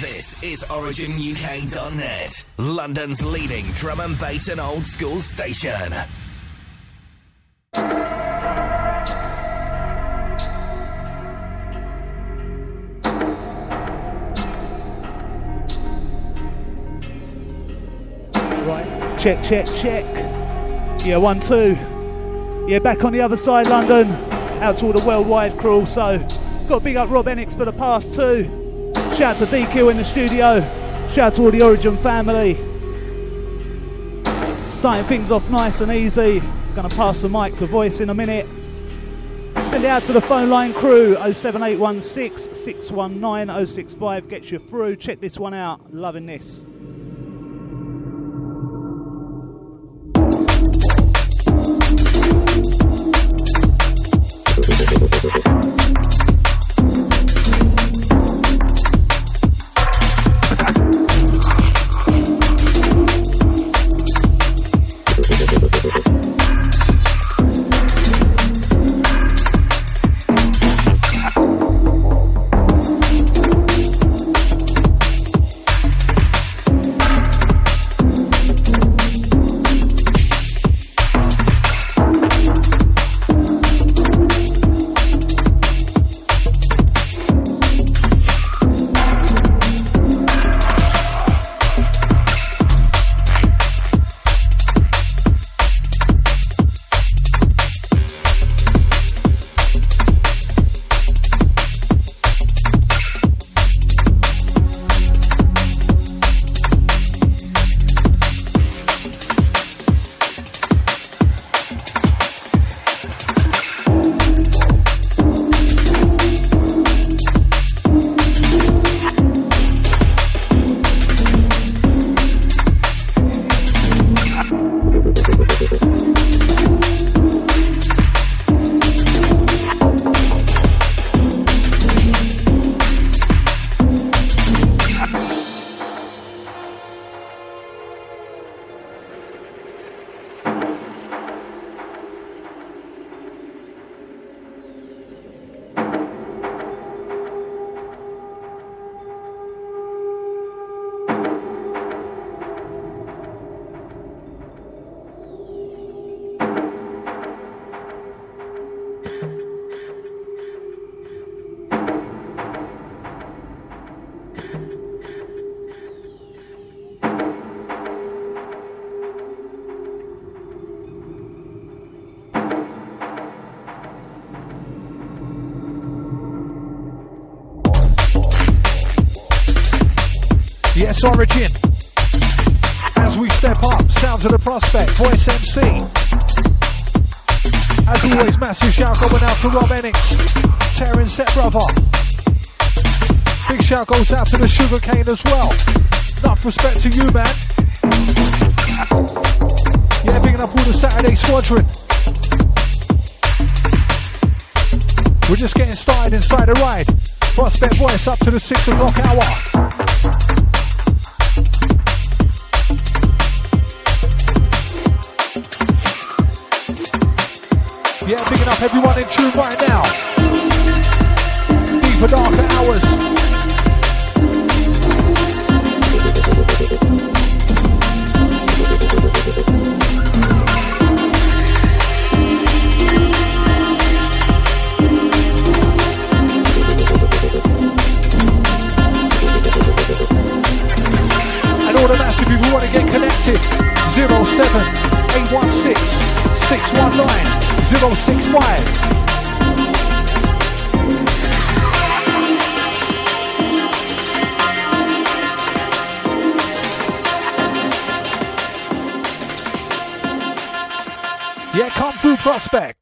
This is OriginUK.net, London's leading drum and bass and old school station. Right, check, check, check. Yeah, one, two. Yeah, back on the other side, London. Out to all the worldwide crew. So, got big up Rob Enix for the past two. Shout out to DQ in the studio. Shout out to all the Origin family. Starting things off nice and easy. Gonna pass the mic to voice in a minute. Send it out to the phone line crew 07816 619 065. Gets you through. Check this one out. Loving this. Rob Enix, Terran Set Brother. Big shout goes out to the Sugarcane as well. Enough respect to you, man. Yeah, bigging up all the Saturday squadron. We're just getting started inside the ride. Prospect voice up to the six o'clock hour. Yeah, bigging up everyone in tune right now. Deeper, darker hours. And all the massive people want to get connected. 07816 619 065. Yeah, come through Prospect.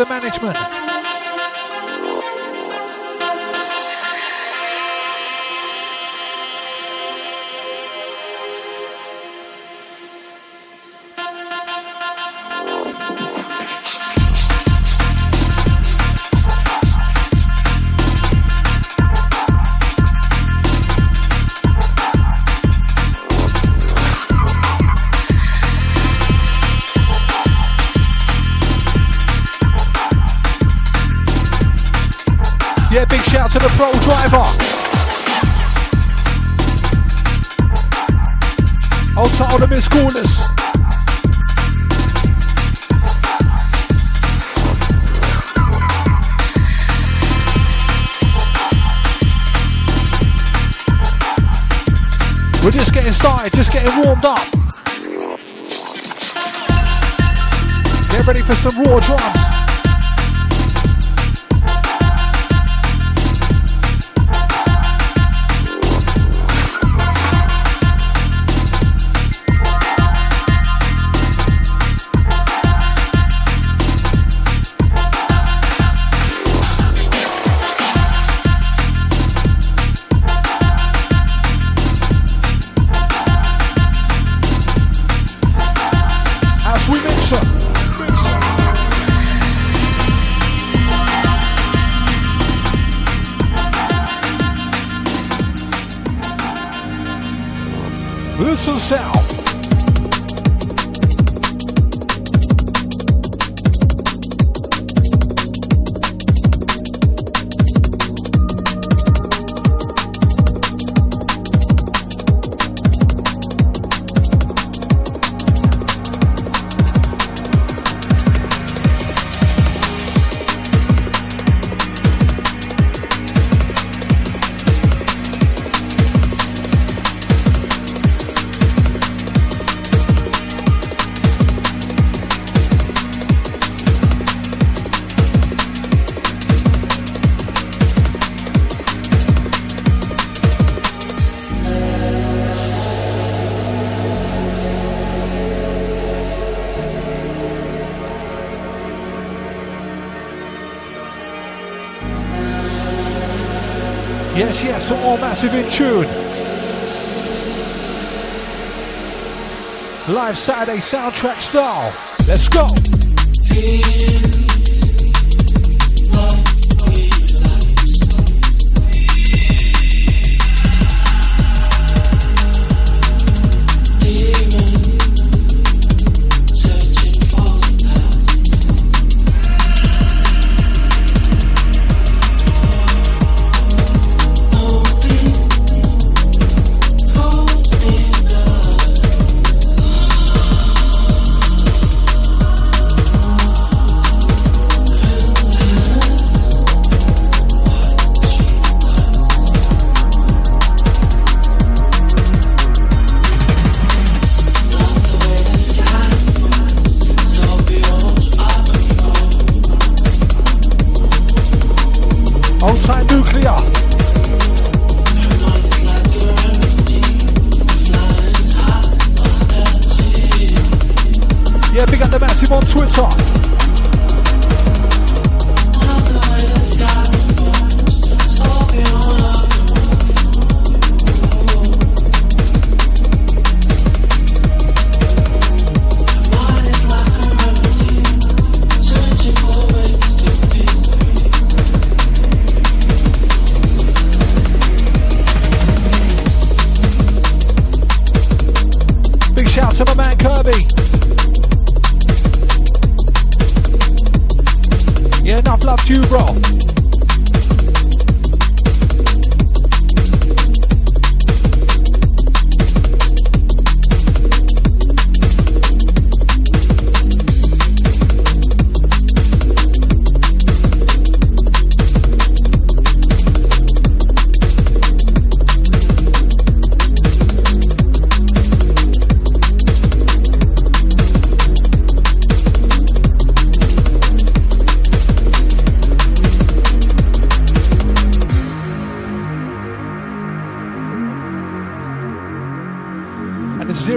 the management. ready for some raw drums. massive in tune. Live Saturday soundtrack style. Let's go.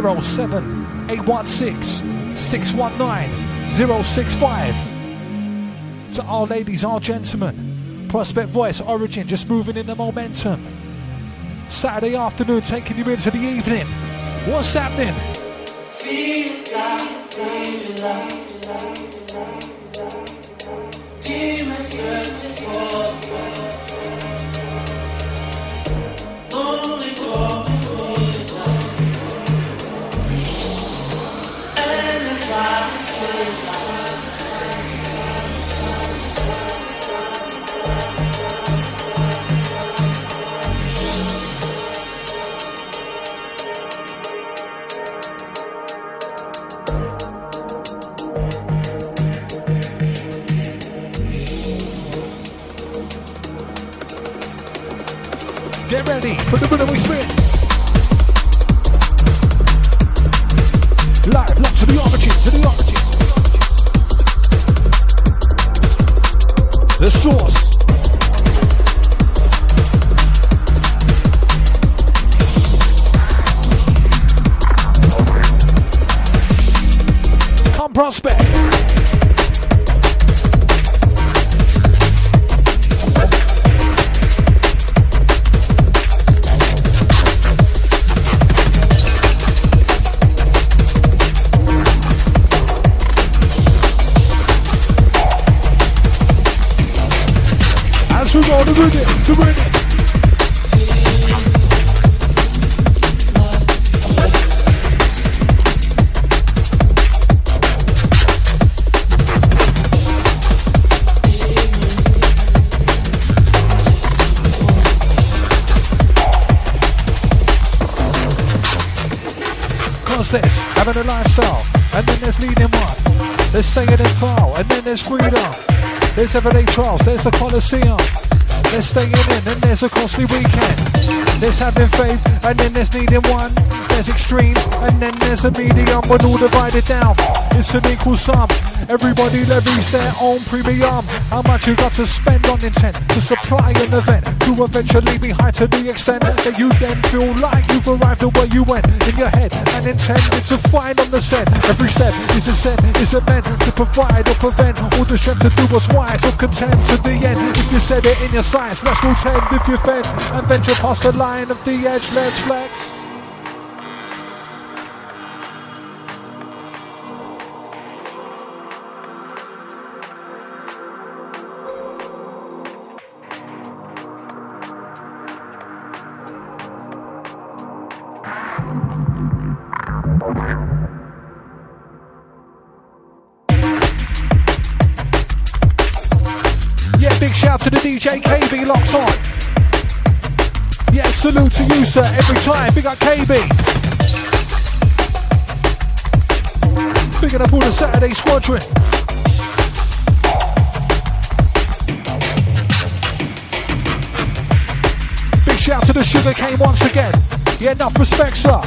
07 816 619 065. To our ladies, our gentlemen, Prospect Voice Origin just moving in the momentum. Saturday afternoon taking you into the evening. What's happening? Feels like baby, like, Demon searches for for Seven, eight, twelve. There's the Colosseum. There's staying in, then there's a costly weekend. There's having faith, and then there's needing one. There's extreme, and then there's a medium, but all divided down. It's an equal sum. Everybody levies their own premium. How much you got to spend on intent to supply an event to eventually be high to the extent that you then feel like you've arrived at where you went in your head and intended to find on the set. Every step is a set, is a meant to provide or prevent all the strength to do what's wise or contend to the end. If you said it in your sights, rest will tend if you fend and venture past the line of the edge. Let's flex. KB locked on. Yeah, salute to you, sir, every time. Big up KB. Bigging up all the Saturday squadron. Big shout to the Sugar Cane once again. Yeah, enough respect, sir.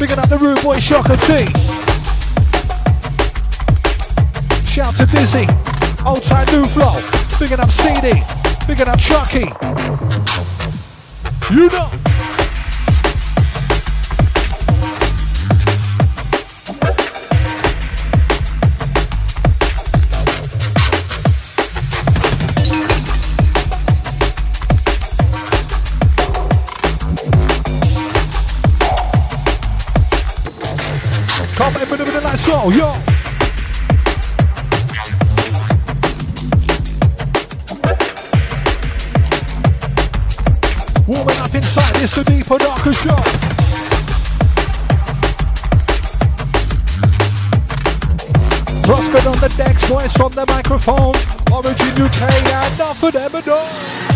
Bigging up the Rude Boy Shocker T. Shout to Dizzy, Old Time New Flow, bigging up CD, bigging up Chucky. You know. Come on, with a nice slow, yo. It's the deeper, darker show. And on the decks, voice from the microphone. Origin UK, and not for them at all.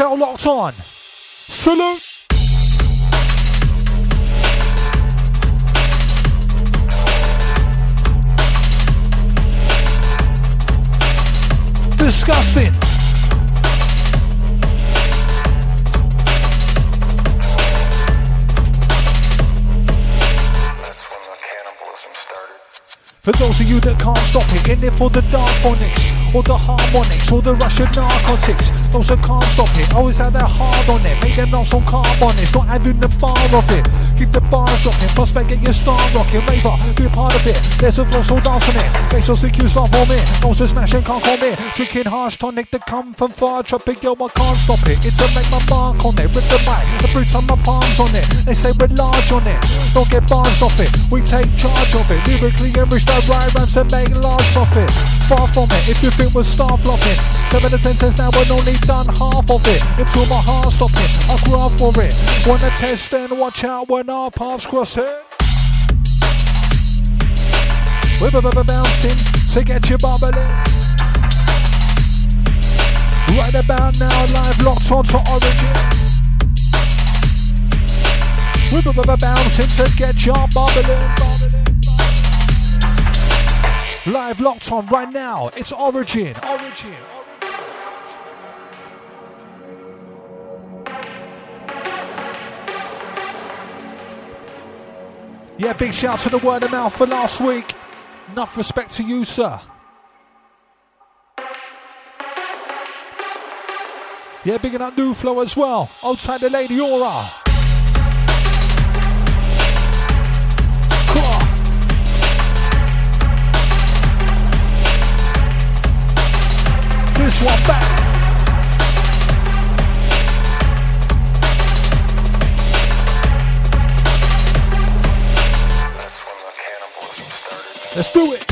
Detail locked on. Salute. Disgusting. For those of you that can't stop it, in it for the dark phonics, or the harmonics, all the Russian narcotics. Those that can't stop it, always had their hard on it. Make them not some carbonics, not having the bar of it. Keep the bar dropping, prospect get your star rocking. Raver, be a part of it. There's a flow so dance on it. Make so sick you start me. Those that smashing can't call me. Drinking harsh tonic that come from far. Tropic, yo, I can't stop it. It's to make my mark on it. Rip the mic, the boots on my palms on it. They say we're large on it. Don't get bars off it. We take charge of it. Lyrically enrich the right rhymes and make large profit. Far from it, if you think we're star flopping. Seven and ten now, we're only done half of it until my heart stopped it. I up for it. Wanna test and watch out when our paths cross it. We're bouncing to get you bubbling. Right about now, live locked onto Origin. We're bouncing to get you bubbling. Live locked on right now. It's Origin. Origin. Yeah, big shout to the word of mouth for last week. Enough respect to you, sir. Yeah, big up New Flow as well. Outside the Lady Aura. Back. Let's do it.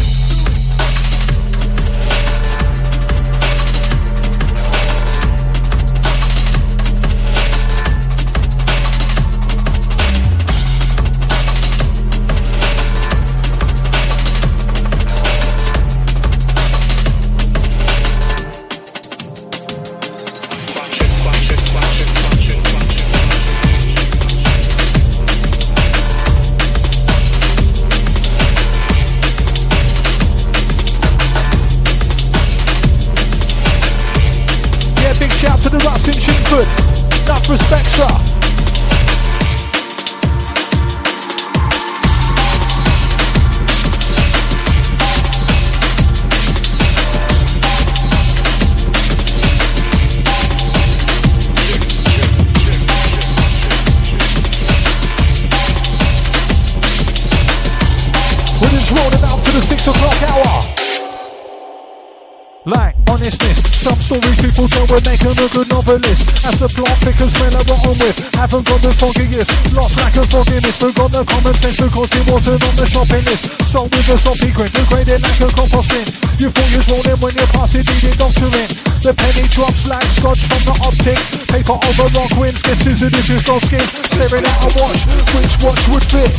The plot thickens, smell a rotten with. Haven't got the foggiest, lost lack of fogginess. Forgot the common sense because it wasn't on the shopping list. So with a sloppy grin, degraded like a compost bin. You thought you was rolling when you pass it, needed doctoring. The penny drops like scotch from the optic. Paper over rock wins, get scissored you've got skin. Staring at a watch, which watch would fit?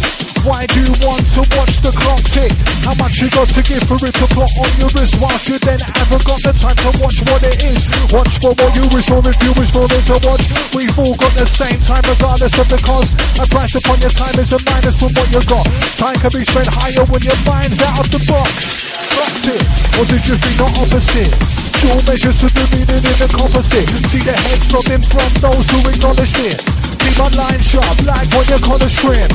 Why do you want to watch the clock tick? How much you got to give for it to plot on your wrist whilst you then haven't got the time to watch what it is? Watch for what you wish for if you wish for it to watch. We've all got the same time regardless of the cost. A price upon your time is a minus from what you've got. Time can be spent higher when your mind's out of the box. That's or did you think the opposite? Dual measures to the meaning in the composite. See the heads nodding from those who acknowledged it. Keep my line sharp like when you're caught a shrimp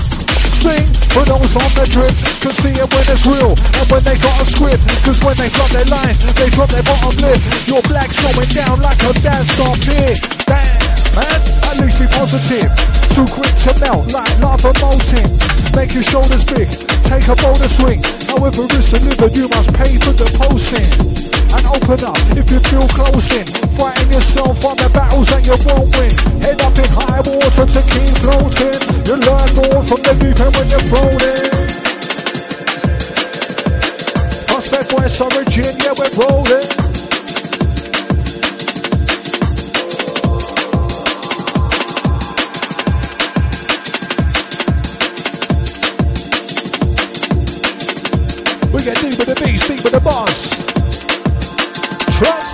sing for those on the drip. Can see it when it's real and when they got a script. Cause when they drop their lines they drop their bottom lip. Your black slowing down like a dance star pig damn positive. Too quick to melt like lava molten. Make your shoulders big, take a bolder swing. However it's delivered, you must pay for the posting. And open up if you feel close in. Fighting yourself on the battles that you won't win. Head up in high water to keep floating. You learn more from the deep end when you're floating. Prospect West Origin, yeah, we're rolling. We get deep with the beats, deep with the boss. Trust.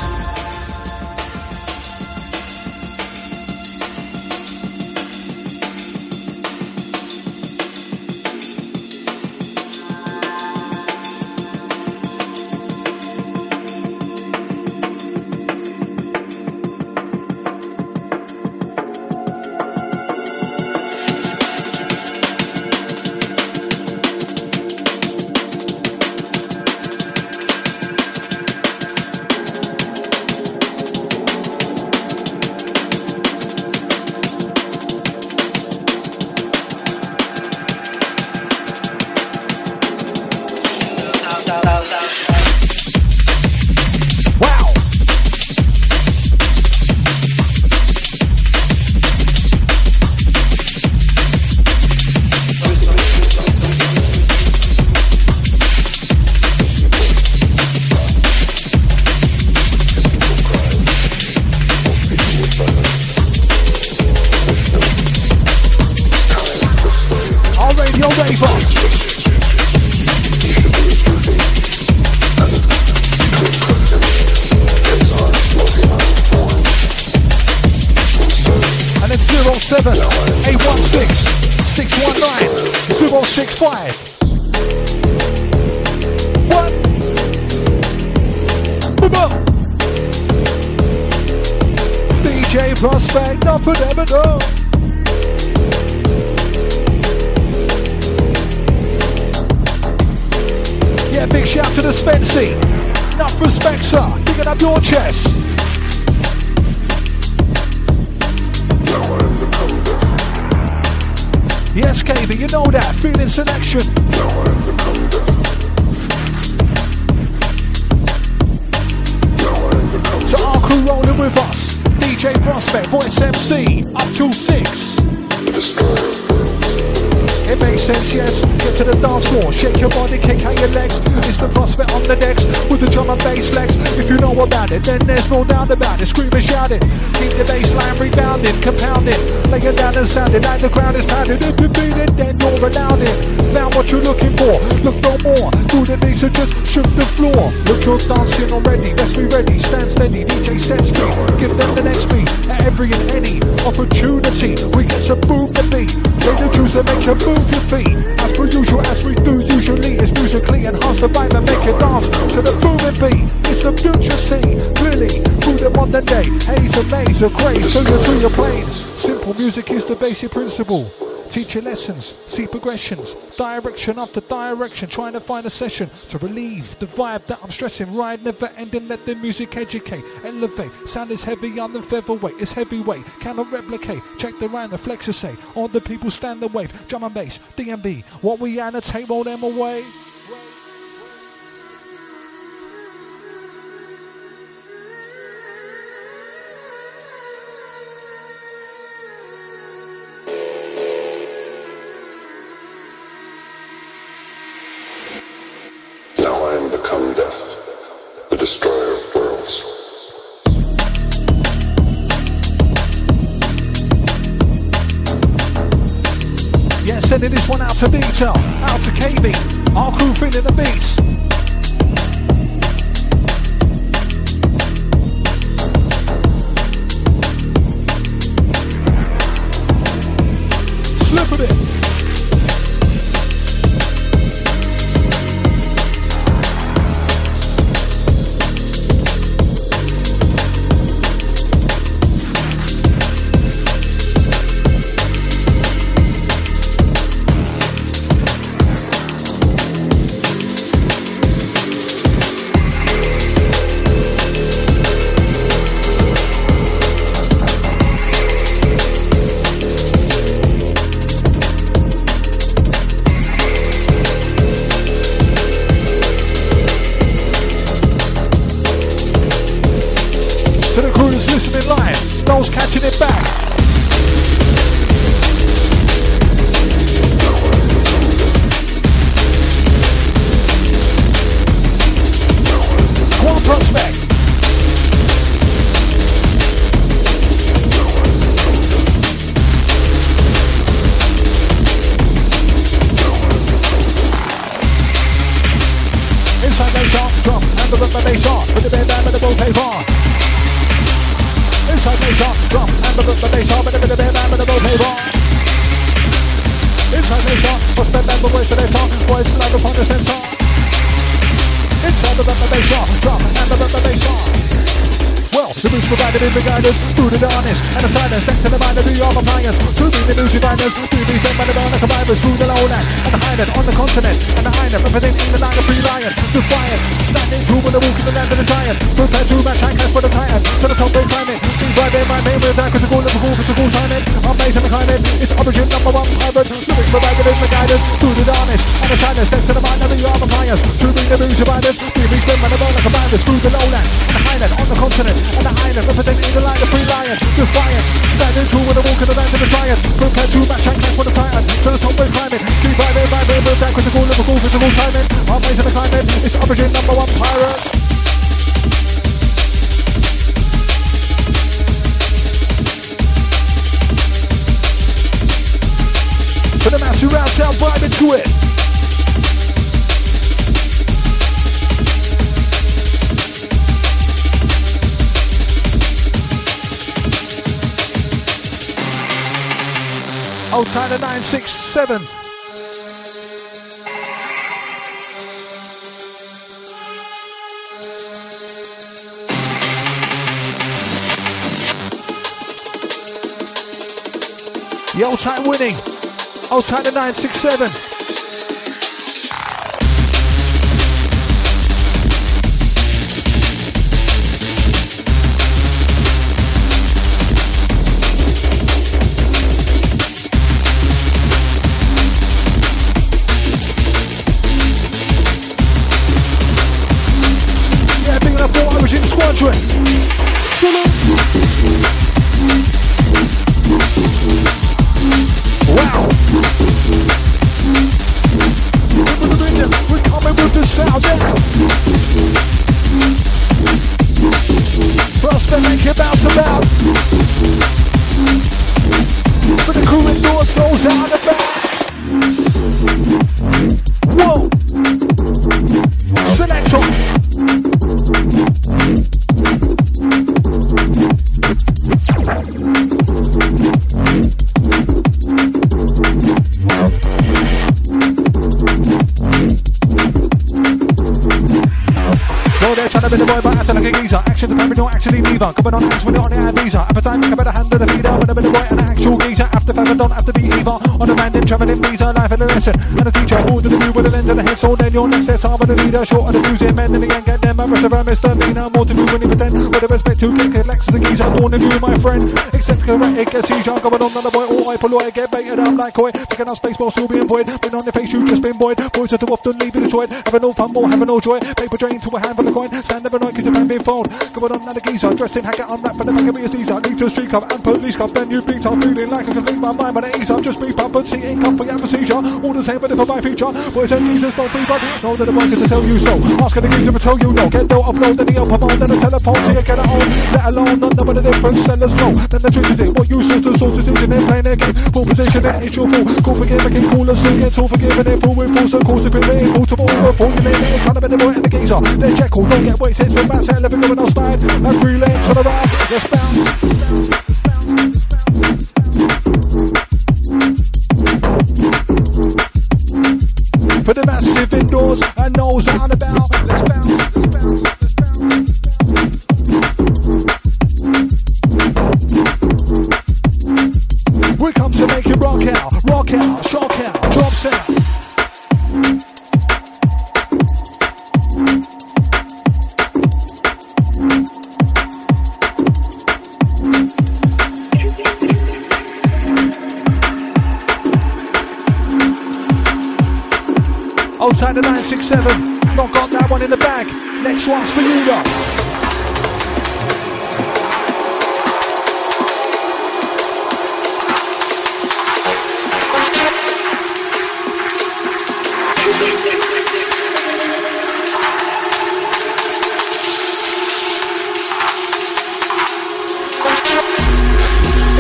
Basic principle. Teach your lessons, see progressions, direction after direction, trying to find a session to relieve the vibe that I'm stressing. Ride never ending, let the music educate, elevate. Sound is heavy on the featherweight, it's heavyweight, cannot replicate. Check the round, the flexor say, all the people stand the wave. Drum and bass, DMB, what we annotate, roll them away. To Detail, out to KB, our crew feeling the beats. A geezer. Action the parent, don't actually neither. Coming on hands when you're on the ad visa. Appetite, at the hand of the feeder. When I'm in the boy, an actual geezer. After five, I don't have to be either. On a random traveling visa, life and a lesson. And a teacher, to the view with a lens and a head. So then your next steps are with the leader. Short of the music, men in the end, get them. I'm rest around. Mina. More to do when you pretend. With the respect to kick it, Lex is a geezer. Born in you, my friend. Except correct, it gets seizure. Going on another boy, all I pull away, get baited. I'm like koi. Taking out space while still being void. Been on your face, you just been void. Boys are too often leaving Detroit. Having no fun, more having no joy. Paper drain to a hand for the coin. Stand every night, cause your man being phone. Going on another geezer. Dressed in hacker, rap for the back of as these. I need to street cup and police cup. Then you beat, I'm feeling like I can leave my mind by the ease. I'm just beat up and see income for your seizure. All the same, but if I buy feature. Boys and Jesus don't be but know that the boy can tell you so. Ask the geezer to tell you no. Get no upload, then the up provide, then the telephone to you get it on. Let alone none of the different sellers know. Then the truth is it, what you source to source decision in playing their game. Full position and it's your fault. Call forgive, I can call us soon. Get all forgiven and full with full circle. Superior, multiple, overfull. You name it, trying to be the boy and the geezer. They're Jekyll, don't get it says. When Matt's hell, living on slide. On the. Let's bounce. For the massive indoors and nose out about. Let's bounce, back to 967. Not got that one in the bag. Next one's for you, though.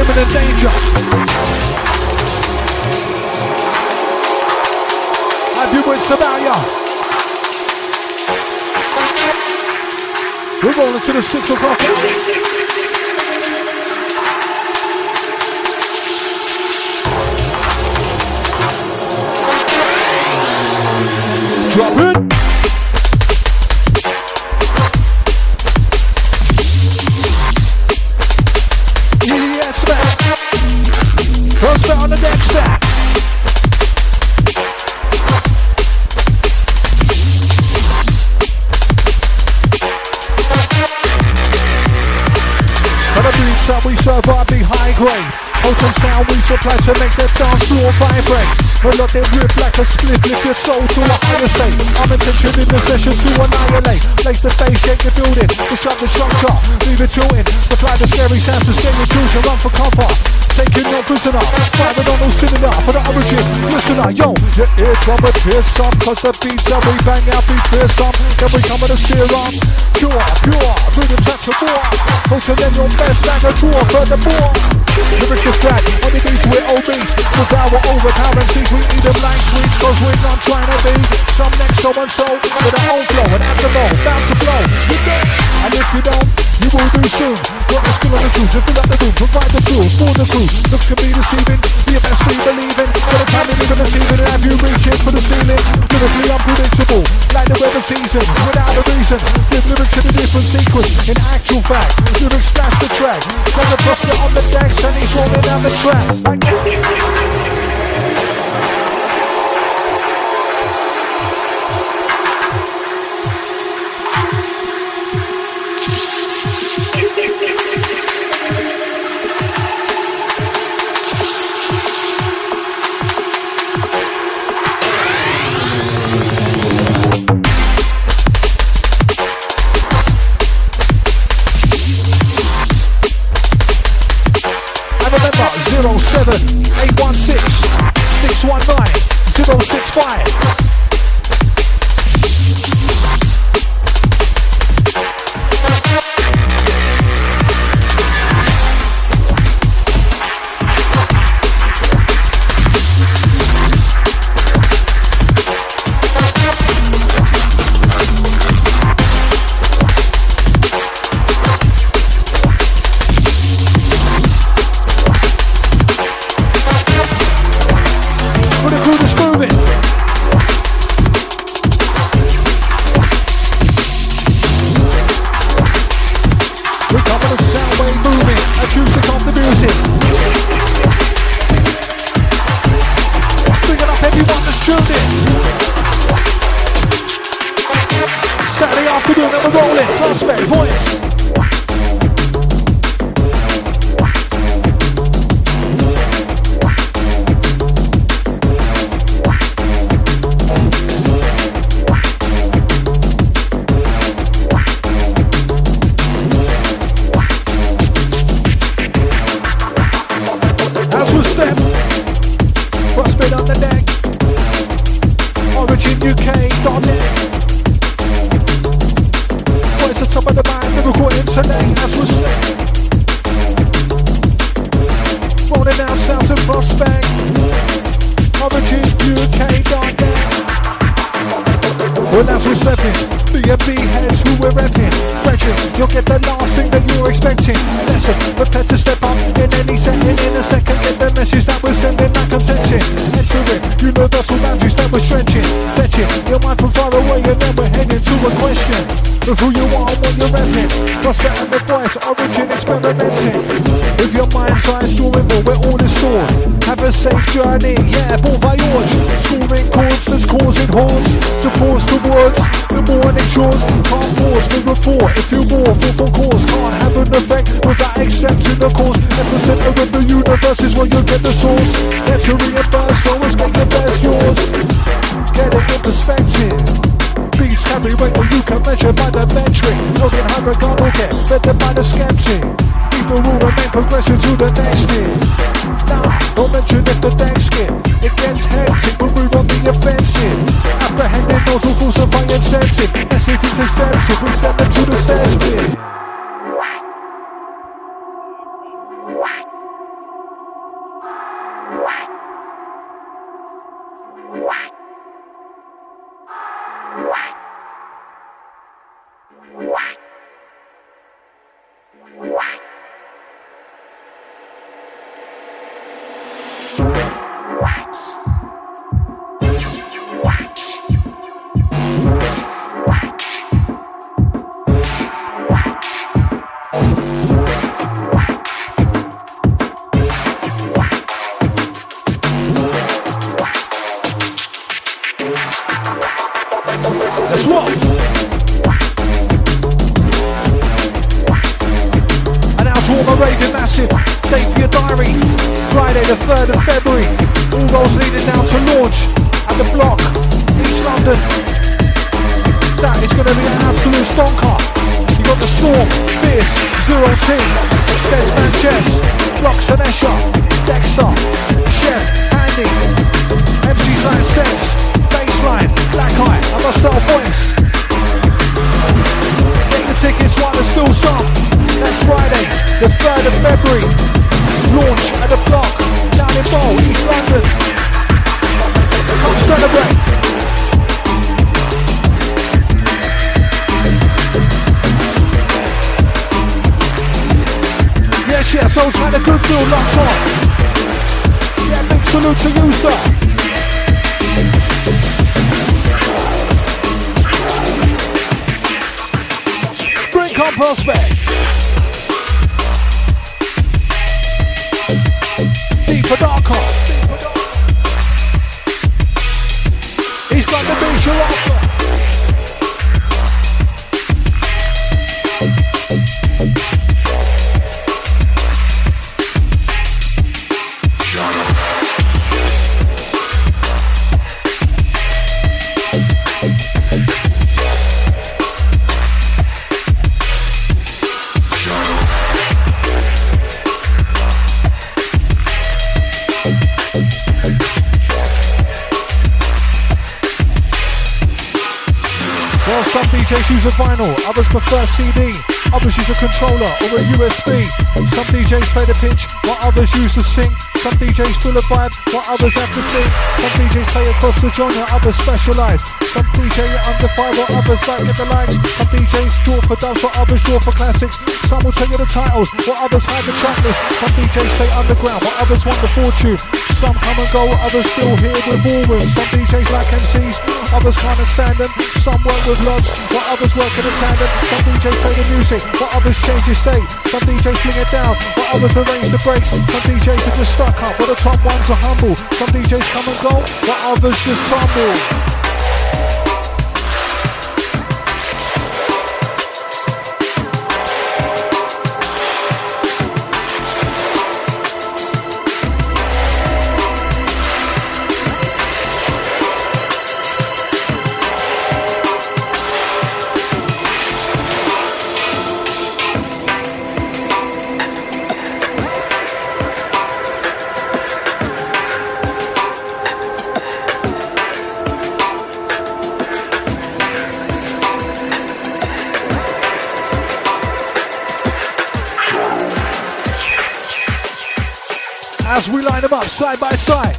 imminent danger. About ya? We're rolling to the six o'clock hour. Drop it. Supply to make the dance floor vibrate. They rip like a split, lift your soul to a higher state. I'm intention in the session to annihilate. Place the face, shake the building. Disrupt the structure, leave it chewing. Supply the scary sounds to scare your children, run for cover. Taking no prisoner, firing on no cylinder for the origin. Listener, yo, your eardrum pierce some, cause the beats that we bang out be fearsome. Then we come with a serum. Pure, pure, rhythms that's a war. Hotter than your best bag of draw, furthermore. Lyrics are flat, on the beats we're obese. Devour overpowering seeds, we eat them like sweets, cause we're not trying to be some next so and so. With our own flow, and at the low, bounce to know, and if you don't, you will do soon. Got the skill on the truth, to fill up the room, provide the tools for the crew. Looks can be deceiving, a best we believe in. By the time you even deceiving, and have you reaching for the ceiling? Lyrically unpredictable, like the weather seasons, without a reason. Give lyrics in a different sequence. In actual fact, lyrics splash the track. Send the prospect on the decks, and he's rolling down the track. Like What? Prefer CD, I others use a controller or a USB. DJs feel a vibe, while others have to think. Some DJs play across the genre, others specialise. Some DJ under fire, while others like get the likes. Some DJs draw for dubs, while others draw for classics. Some will tell you the titles, while others hide the track list. Some DJs stay underground, while others want the fortune. Some come and go, others still here with ballrooms. Some DJs like MCs, others can't stand them. Some work with loves, while others work in a tandem. Some DJs play the music, while others change the state. Some DJs fling it down, while others arrange the breaks. Some DJs are just stuck up, the top ones are humble. Some DJs come and go, while others just tumble. side by side.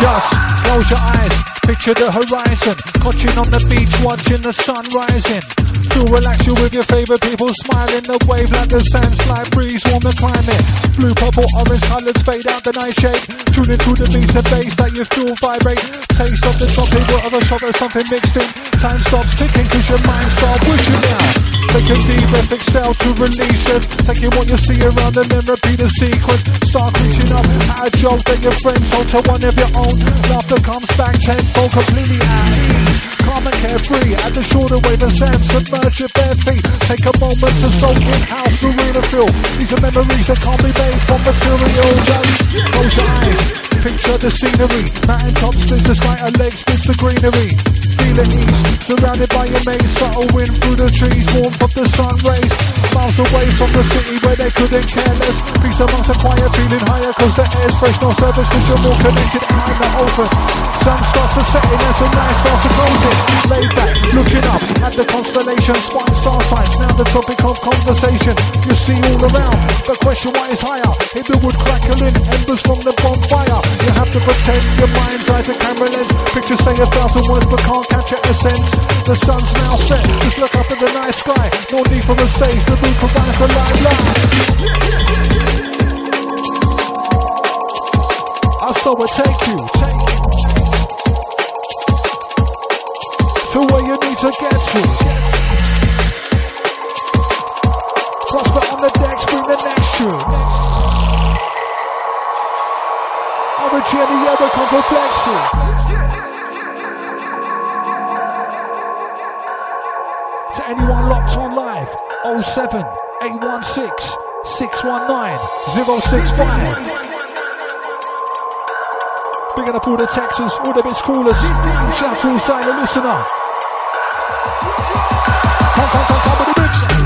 Just close your eyes, picture the horizon, crouching on the beach, watching the sun rising to relax you with your favorite people smiling. The wave like the sand slide breeze, warm the climate. Blue, purple, orange colors fade out the night shade. Tune into the beats and bass that you feel vibrate. Taste of the a shot of something mixed in. Time stops ticking cause your mind starts pushing now. Take a deep breath, exhale to release stress. Taking what you see around and then repeat the sequence. Start reaching up at a joke that your friends hold to one of your own. Laughter comes back tenfold, completely at ease. Calm and carefree at the shoulder wave of sand. Submerge your bare feet. Take a moment to soak in how surreal it feel. These are memories that can't be made from material. Just close your eyes. Picture the scenery. Mountain top splits the sky, a leg splits the greenery. Feel ease, surrounded by your mates. Subtle wind through the trees, warm of the sun rays Miles away from the city where they couldn't care less Peace amongst the quiet, feeling higher cause the air's fresh No service cause you're more connected in the open Sun starts to set in and some night starts to close it Laid back, looking up at the constellation, spine star signs, now the topic of conversation. You see all around, the question why is higher. In the wood crackling, embers from the bonfire. You have to pretend your mind's eye to camera lens. Pictures say a thousand words but can't capture essence. The sun's now set, just look up at the night sky. No need for a stage, the moon provides a lifeline. I saw it take you, take you to where you need to get to. Prospect on the decks, bring the next tune. On the journey, ever come for flex To anyone locked on live, 07 816 619 065. Big up all the Texans, all the best callers. Shout to all silent listener. Come, come, come, come with the bitch.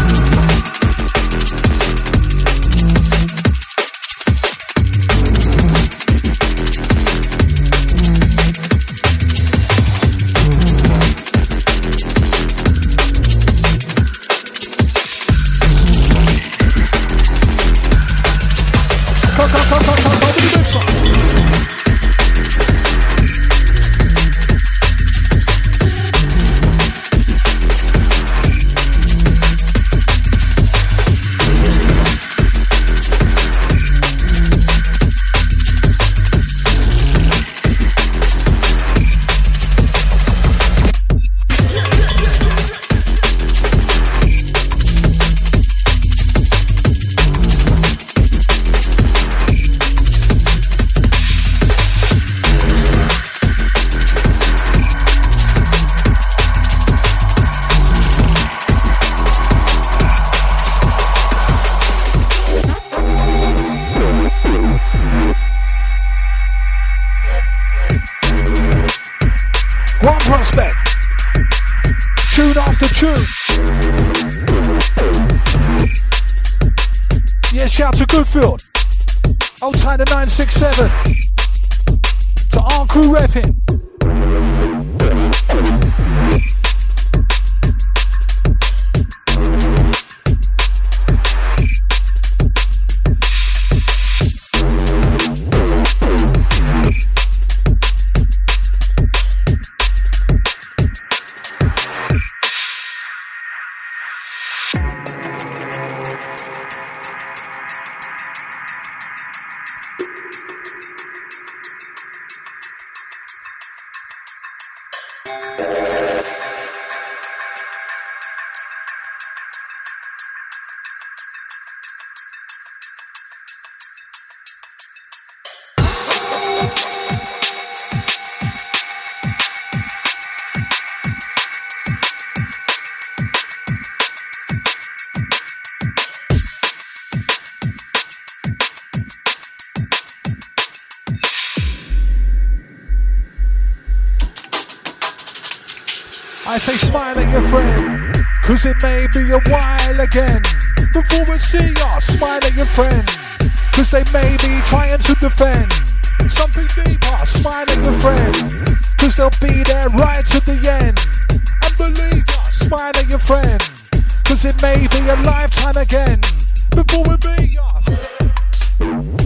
Tune after tune. Yeah, shout to Goodfield. Old Tyler 967. To our crew repping. Be a while again. Before we see ya, smile at your friend, cause they may be trying to defend. Something deeper, smile at your friend, cause they'll be there right to the end. And believe us, smile at your friend, cause it may be a lifetime again. Before we meet ya.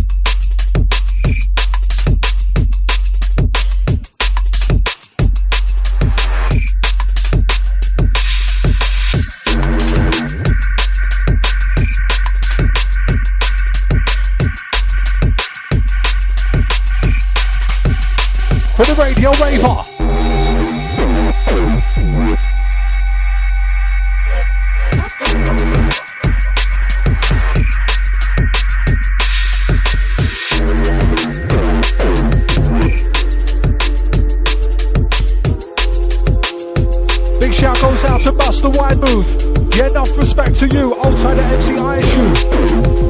For the radio raver. Big shout goes out to Buster Wide Booth. Yeah, enough respect to you, old tight MC Shoe.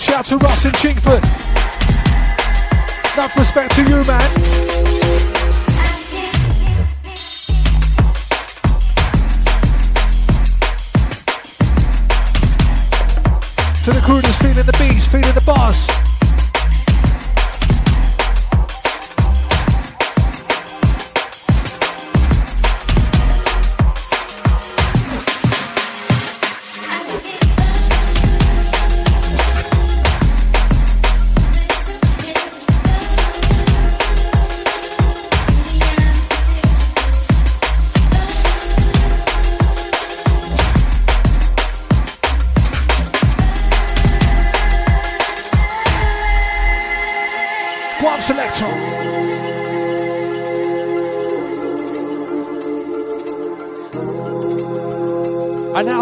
Shout to Russ in Chingford. Enough respect to you, man. To the crew that's feeling the beats, feeling the boss.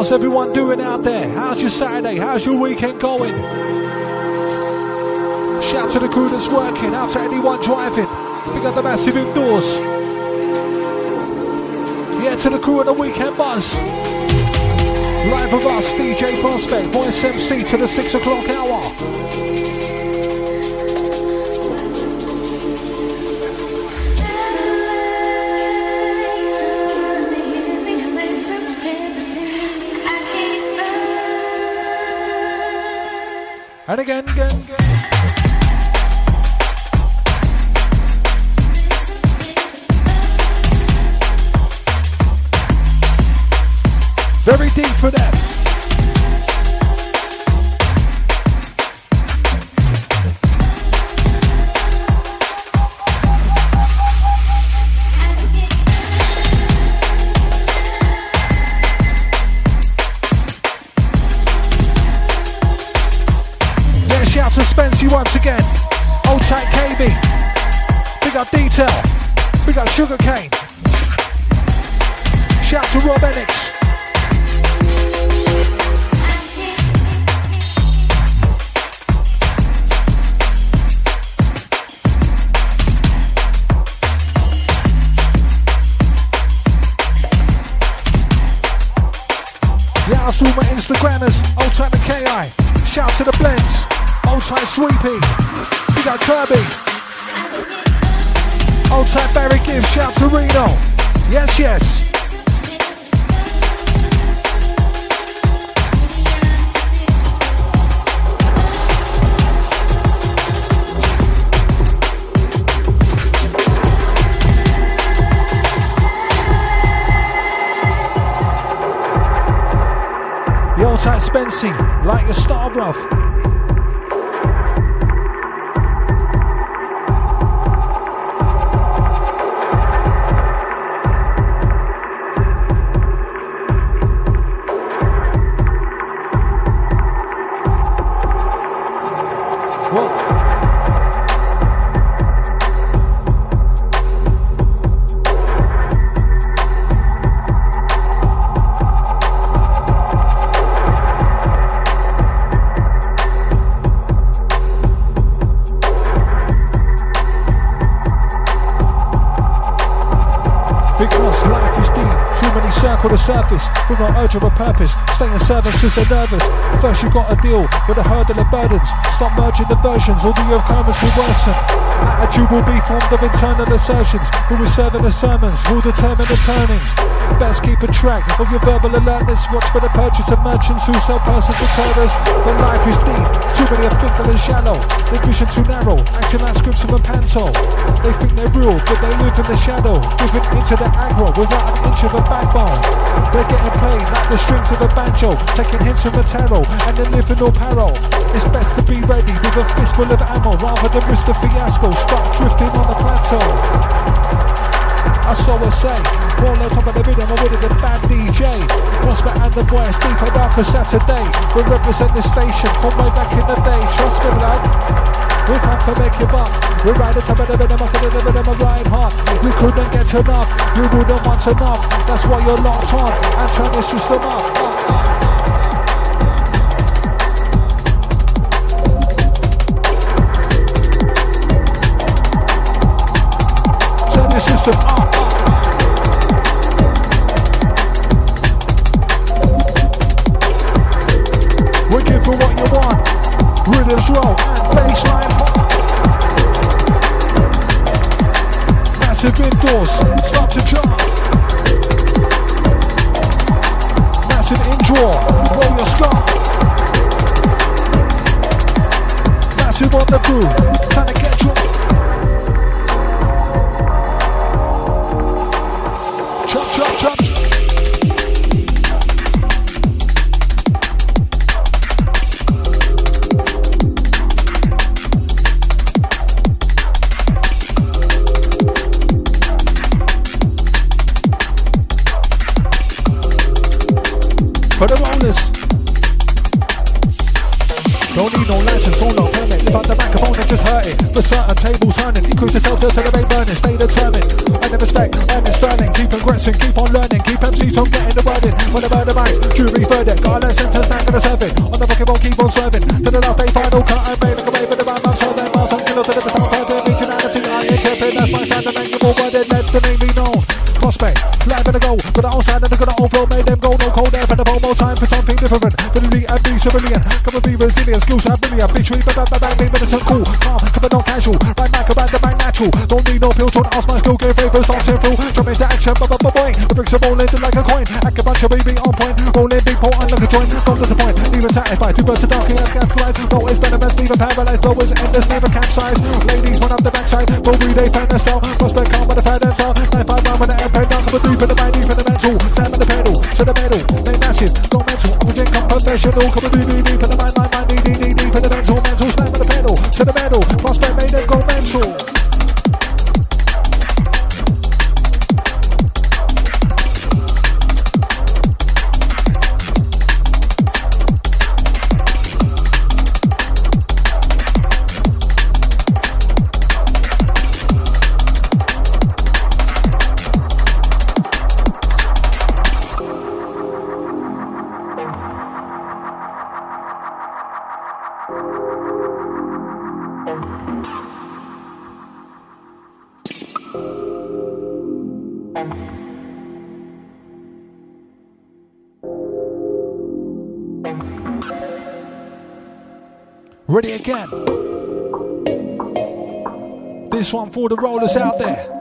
How's everyone doing out there? How's your Saturday? How's your weekend going? Shout to the crew that's working, out to anyone driving. Big up the massive indoors. Yeah, to the crew at the weekend buzz. Live with us, DJ Prospect, Voice MC to the 6 o'clock hour. And again, again, Because life is deep, too many circle the surface with no urge of a purpose. Stay in service because they're nervous. First you gotta deal with the hurdle of burdens. Stop merging the versions, all the occurrence will worsen. Attitude will be formed of internal assertions. Who is serving the sermons, who'll determine the turnings. Best keep a track of your verbal alertness. Watch for the purchase of merchants who sell persons to turners. But life is deep, too many are fickle and shallow. Their vision too narrow, acting like scripts of a panto. They think they're real, but they live in the shadow. Driven into the without an inch of a backbone. They're getting played like the strings of a banjo, taking hints from a tarot and then living all paro. It's best to be ready with a fistful of ammo rather than risk the fiasco. Start drifting on the plateau. I saw her say, all on top of the rhythm, I'm with the bad DJ. Prospect and the boys, deep and for Saturday. We represent the station from way back in the day. Trust me, blood. We come to make you buck. We ride the top of the rhythm, in the rhythm, I'm riding hard. You couldn't get enough, you wouldn't want enough. That's why you're locked on and turn the system up. Turn the system up. course, start to jump. Massive an in roll your scarf. Massive on the groove. natural. Don't need no filter, ask my skill, get favors, start fool. through. Jump into action, ba ba ba boing. I bring a more landing like a coin. Acupuncture, baby, Ready again. This one for the rollers out there.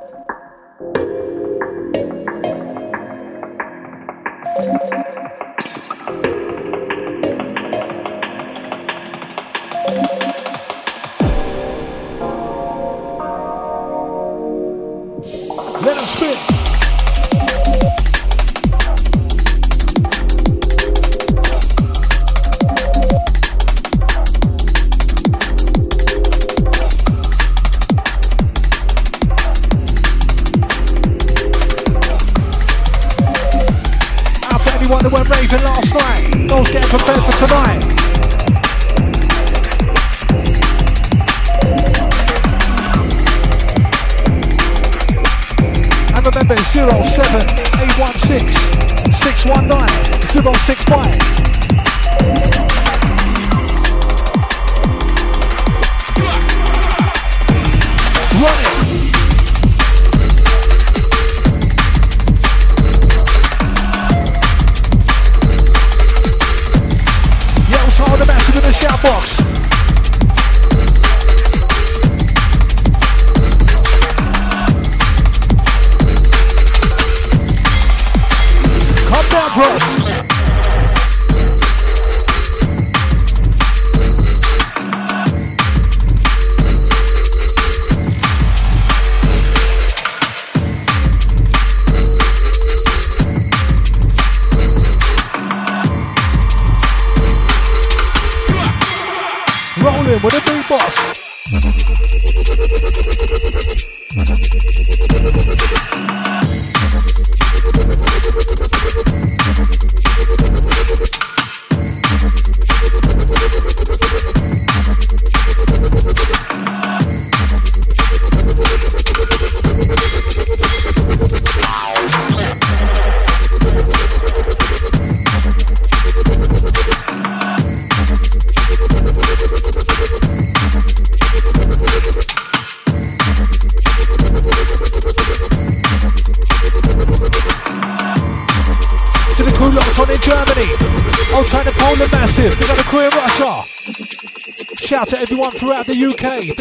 UK.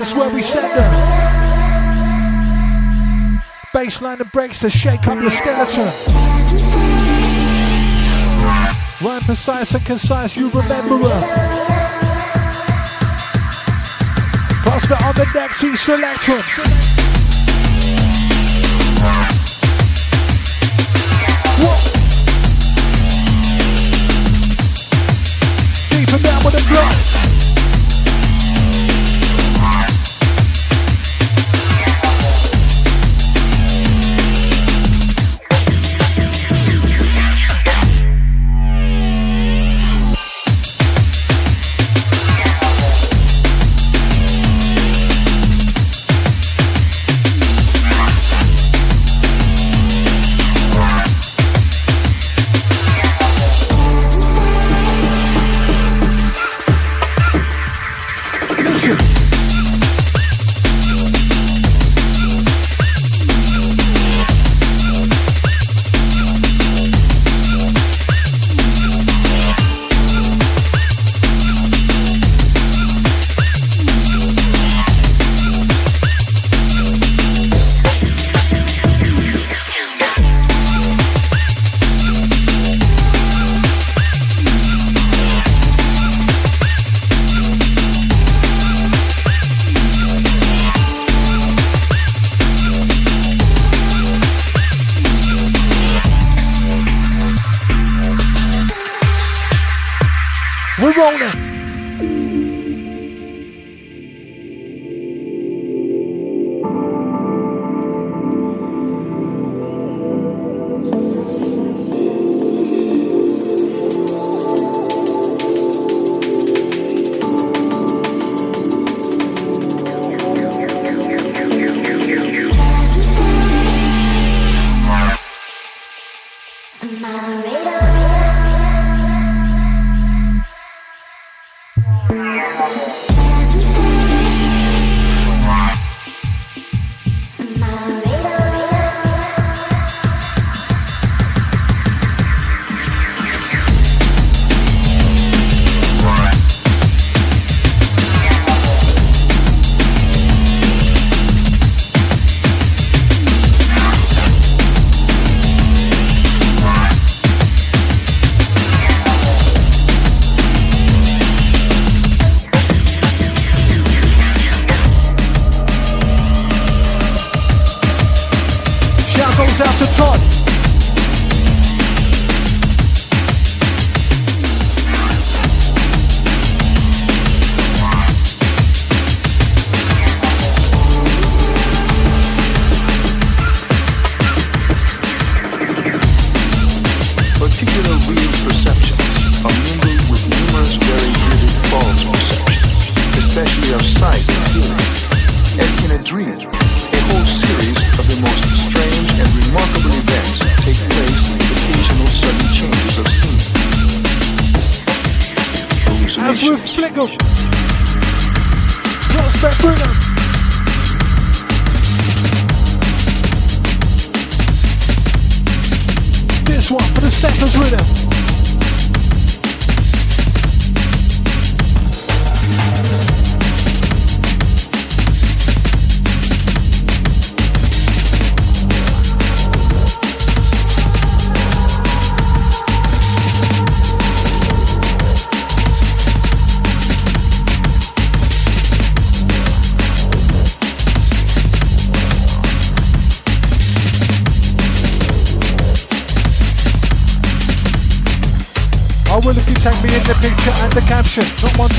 that's where we set them. Baseline and breaks to shake up your skeleton. Rhyme precise and concise, you remember her. Prospect on the next, he's selected.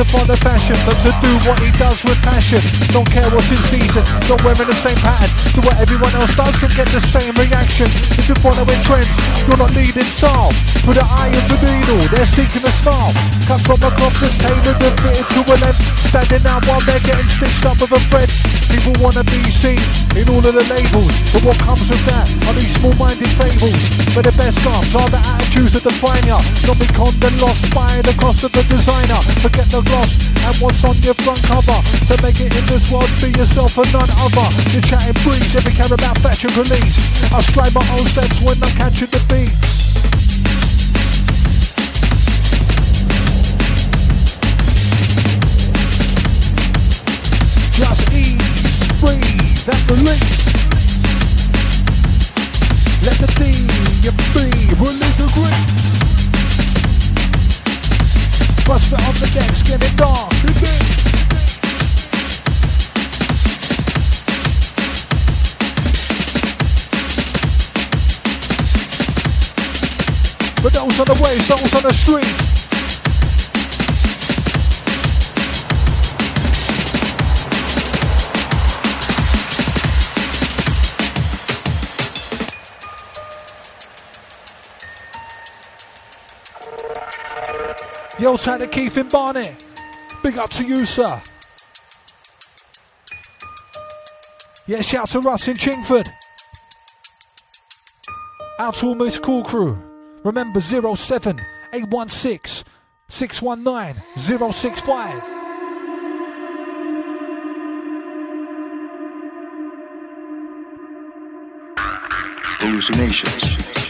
To follow fashion, but to do what he does with passion. Don't care what's in season, not wearing the same pattern. Do what everyone else does and get the same reaction. If you're following trends, you're not leading style. For the eye of the needle, they're seeking a smile. Cut from a cloth that's tailored and fitted to a length. Standing out while they're getting stitched up with a thread. People wanna be seen in all of the labels, but what comes with that are these small-minded fables. But the best comes are the attitudes that define ya. Not be condemned lost by the cost of the designer. Forget the gloss and what's on your front cover. To make it in this world, be yourself and none other. You're chatting breeze, every care about fashion release. I stride my own steps when I'm catching the beats. Just breathe, and release. Let the theme you be, release the grip. Bust it on the decks, get it dark. But those on the waves, those on the street. Yo, to Keith and Barney. Big up to you, sir. Yeah, shout to Russ in Chingford. Out to all Miss Cool Crew. Remember 07 816 619 065. Hallucinations.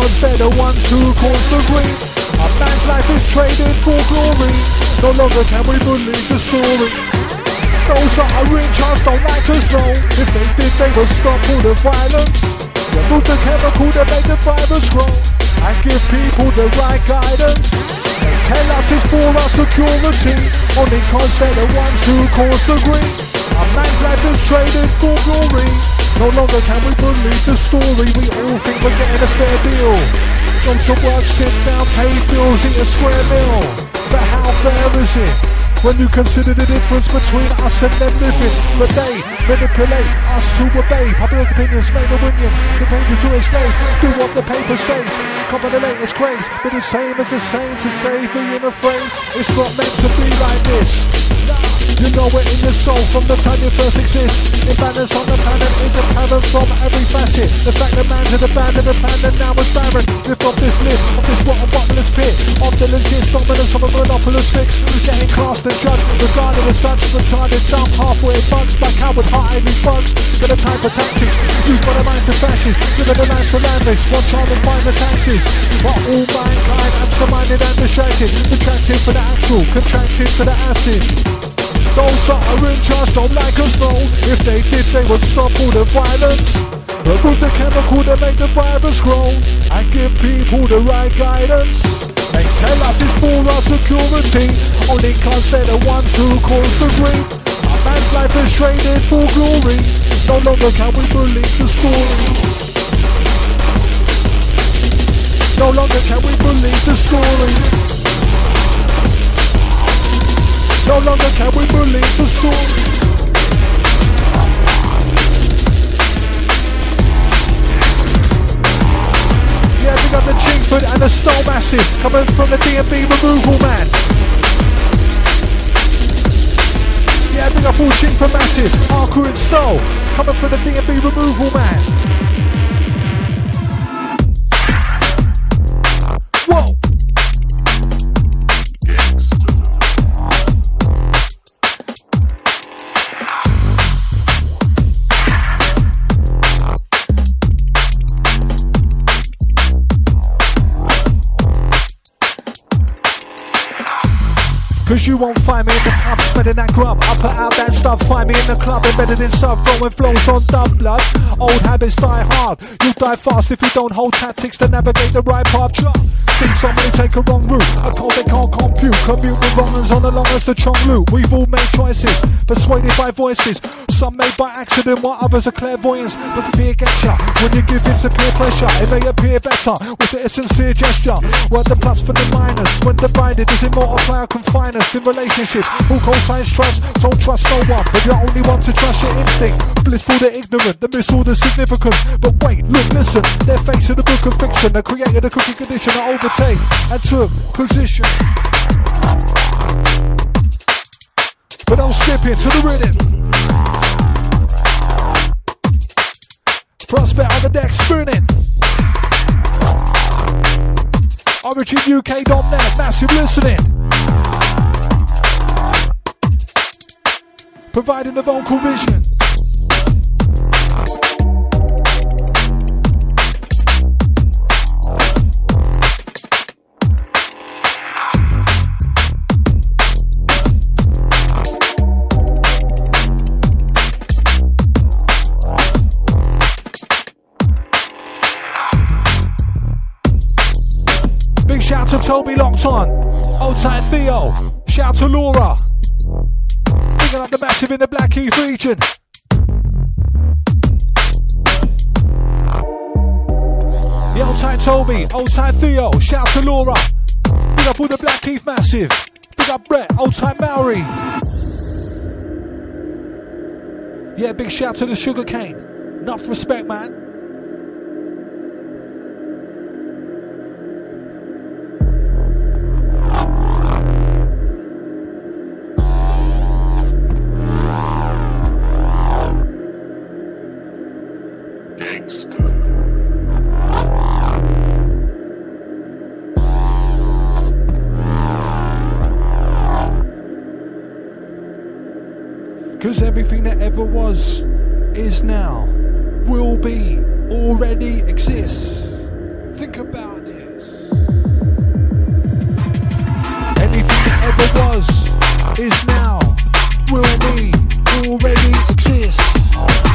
Cause they're the ones who cause the grief. A man's life is traded for glory. No longer can we believe the story. Those that are in charge don't like us, no. If they did, they would stop all the violence. Remove the chemical that make the virus grow and give people the right guidance. For our security, only cause they're the ones who cause the grief. A man's life is traded for glory. No longer can we believe the story. We all think we're getting a fair deal. Come to work, sit down, pay bills, eat a square meal. But how fair is it? When you consider the difference between us and them living, but they manipulate us to obey public opinions, made a union, to paint to a slave, do what the paper says, cover the latest craze, but the same as the same to save being afraid. It's not meant to be like this. You know it in your soul from the time you first exist. Imbalance on the planet is apparent from every facet. The fact that man's in the band of the band and now is barren. Lift off this lid, of this rotten bottomless pit. Of the legit dominance of a monopolist fix. Getting classed and judged, regarded as such. Retarded, dumb, halfway bugs, back out with hot Ivy bugs. Got a type of tactics used by the minds of fascists. Given the lands to land this, one child and find the taxes. But all mankind absent-minded and distracted. Attracted for the actual, contracted to the acid. Those that are in charge don't like us, no. If they did, they would stop all the violence. Remove the chemical that make the virus grow and give people the right guidance. They tell us it's for our security, only cause they're the ones who cause the grief. A man's life is traded for glory. No longer can we believe the story. No longer can we believe the story. No longer can we believe the story. Yeah, we got the Chingford and the Stole Massive coming from the DMB removal man. Yeah, big up all Chingford Massive, Harker and Stole coming from the DMB removal man. Cause you won't find me in the pub smelling that grub. I put out that stuff, find me in the club embedded in sub, throwing flows on dub blood. Old habits die hard, you'll die fast if you don't hold tactics to navigate the right path. Trust. Seen somebody take a wrong route, a call they can't compute. Commute with ones on the longest to Chong loop. We've all made choices, persuaded by voices. Some made by accident, while others are clairvoyance. But fear gets ya when you give in to peer pressure. It may appear better. Was it a sincere gesture? Were the plus for the minus? When divided, does it multiply or confine us in relationships? Who co-signs trust? Don't trust no one, but you're only one to trust your instinct. Blissful the ignorant, that miss all the significance. But wait, look, listen. They're facing the book of fiction that created a cookie condition that overtake and took position. But don't skip into the rhythm. Prospect on the deck spinning. OriginUK.net, massive listening. Providing the vocal vision. Big shout to Toby locked on. Old tight Theo. Shout to Laura. Picking up the massive in the Blackheath region. The old tight Toby, old tight Theo, shout out to Laura. Big up all the Blackheath massive. Big up Brett, old tight Maori. Yeah, big shout to the sugarcane. Enough respect, man. Cause everything that ever was, is now, will be, already exists. Think about this. Anything that ever was, is now, will be, already exists.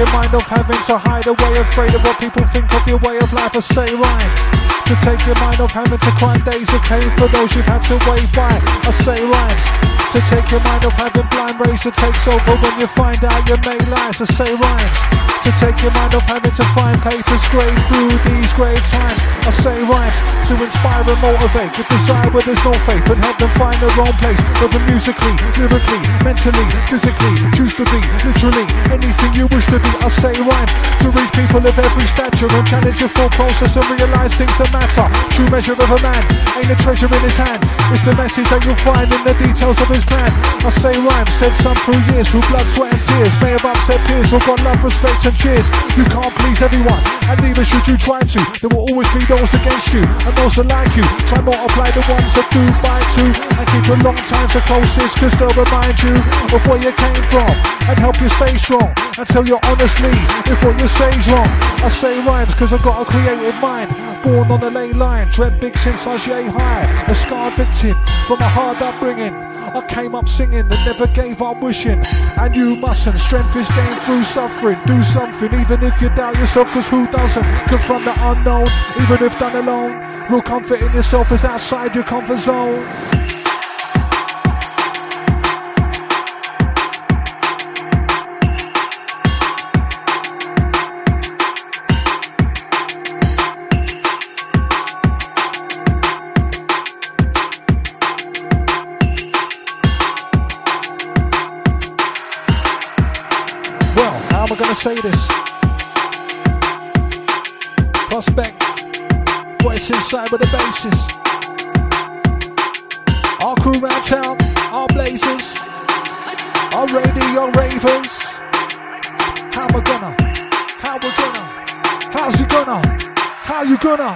Your mind oh, off having to hide away, afraid of what people think of your way of life. I say rhymes to take your mind off having to cry days of pain for those you've had to wait by. I say rhymes to take your mind off having blind rage that takes over when you find out you made lies. I say rhymes to take your mind off having to find papers scrape through these grave times. I say rhymes to inspire and motivate, with desire where there's no faith, and help them find their own place. Whether musically, lyrically, mentally, physically, choose to be literally anything you wish to be. I say rhymes to reach people of every stature and challenge your full process and realize things that matter. True measure of a man ain't a treasure in his hand. It's the message that you'll find in the details of his plan. I say rhymes, said some through years, through blood, sweat, and tears. May have upset peers who got love, respect, and cheers. You can't please everyone, and neither should you try to. There will always be those against you, and those that like you. Try multiply the ones that do fight too, and keep a long time for closest, cause they'll remind you of where you came from, and help you stay strong, and tell you honestly if what you say's wrong. I say rhymes cause I got a creative mind, born on the ley line, dread big since I was yay high, a scarred victim from a hard upbringing. I came up singing and never gave up wishing. And you mustn't. Strength is gained through suffering. Do something, even if you doubt yourself, cause who doesn't? Confront the unknown, even if done alone. Real comfort in yourself is outside your comfort zone. Say this? prospect. Voice inside with the basis. Our crew round town, our blazers, our radio ravers. How we gonna? How we gonna? How's he gonna? How you gonna?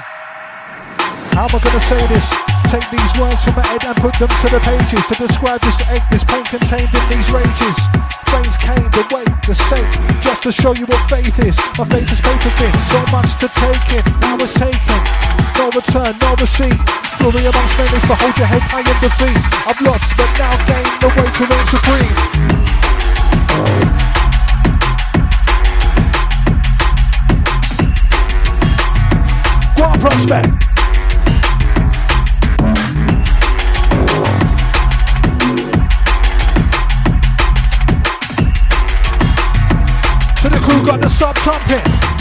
How am I gonna say this? Take these words from my head and put them to the pages to describe this egg, this pain contained in these rages. Brains came, the weight, the sake, just to show you what faith is. My faith is paper thin, so much to take in. Now it's taken, no return, no receipt. Glory amongst men is to hold your head high in defeat. I've lost, but now gain the way to reign supreme. Go prospect. Got the sub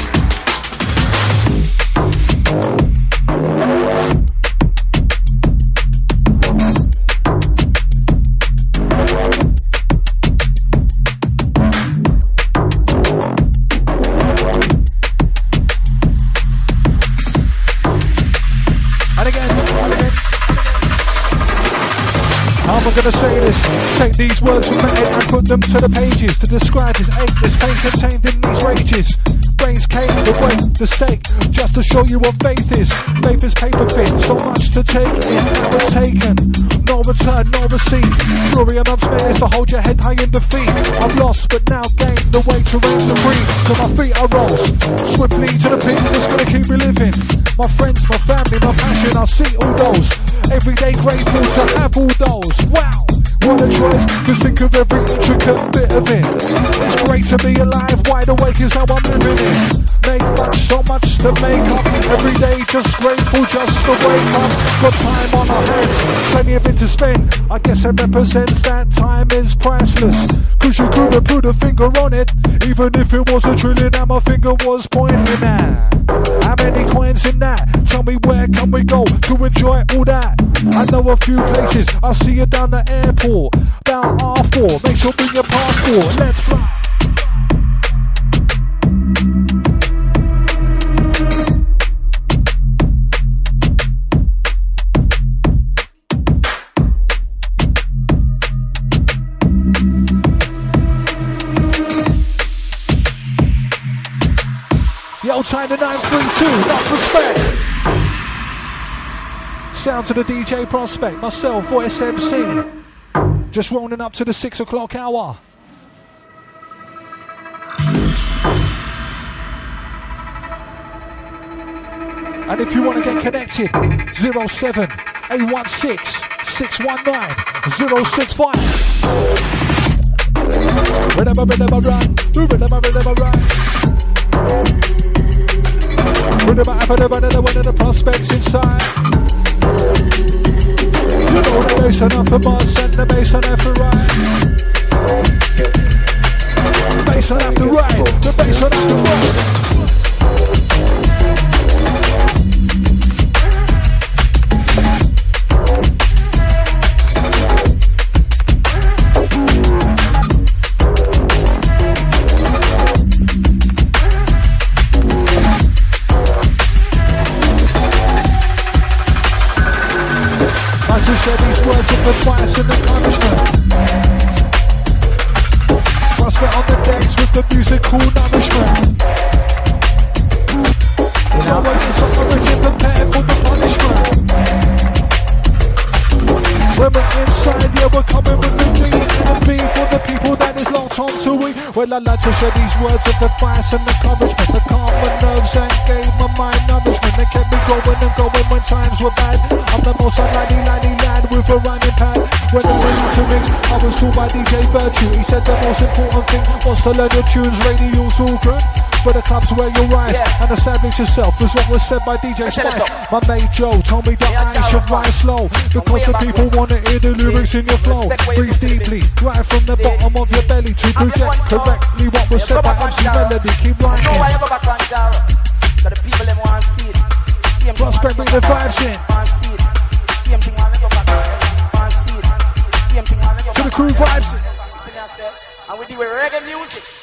Am gonna say this? Take these words from head and put them to the pages to describe this this pain contained in these rages. Brains came, the weight, the sake, just to show you what faith is. Faith is paper thin, so much to take in. It's taken, no return, no receipt. Amongst men is to hold your head high in defeat. I've lost, but now gained the way to reign supreme. So my feet are rose, swiftly to the peak that's gonna keep me living. My friends, my family, my passion, I see all those. Every day grateful to have all those. Wow! What a choice, cause think of every intricate bit of it. It's great to be alive, wide awake is how I'm living it. Make much, so much to make up. Every day just grateful just to wake up. Got time on our hands, plenty of it to spend. I guess it represents that time is priceless. Cause you couldn't put a finger on it, even if it was a trillion and my finger was pointing at. How many coins in that? Tell me where can we go to enjoy all that? I know a few places, I'll see you down the airport. Down R4, make sure bring your passport. Let's fly. Yo, China 932, enough respect. Sound to the DJ Prospect, myself, Voice MC. Just rolling up to the six o'clock hour. And if you want to get connected, 07 816 619 065. Rhythm, rhythm, run. Rhythm, rhythm, run. Rhythm, rhythm, rhythm, one of the prospects inside. You know the bass on off the and the bass on and right. Bass on and right. The bass on and right. To share these words of advice and encouragement. Prospect on the decks with the musical nourishment. Now we're getting origin prepared for the punishment. When we're inside, yeah, we're coming with is locked on to we. Well, I like to share these words of advice and encouragement. The calm my nerves and gave my mind nourishment. They kept me going and going when times were bad. I'm the most unlikely laddie lad with a rhyming pad. When I went to mix, I was told by DJ Virtue. He said the most important thing was to learn your tunes. Radio's all good. But the club's where you rise Yeah. and establish yourself is what was said by DJ Spice. My mate Joe told me that Yeah, I should rise slow because the people want to hear the lyrics in your flow. Breathe deeply, right from the bottom of your belly to project correctly what was said by MC Melody. Keep writing. you go back on Jara? Cause the people them want to see it. Same thing Prospect, bring the vibes in. to see it. Same thing when you go back on, want to see it. Same thing when you go To the crew vibes. See me, I say? And we do a reggae music.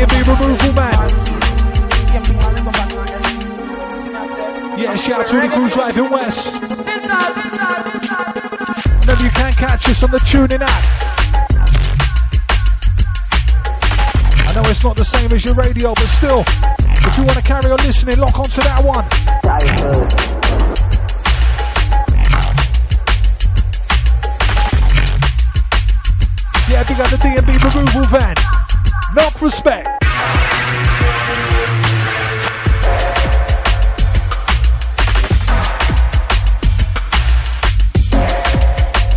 MC. See myself. Yeah, shout out to the crew driving west. Remember, you can catch us on the TuneIn app. I know it's not the same as your radio, but still, if you want to carry on listening, lock onto that one. Yeah, big up the DMB removal van. Enough respect.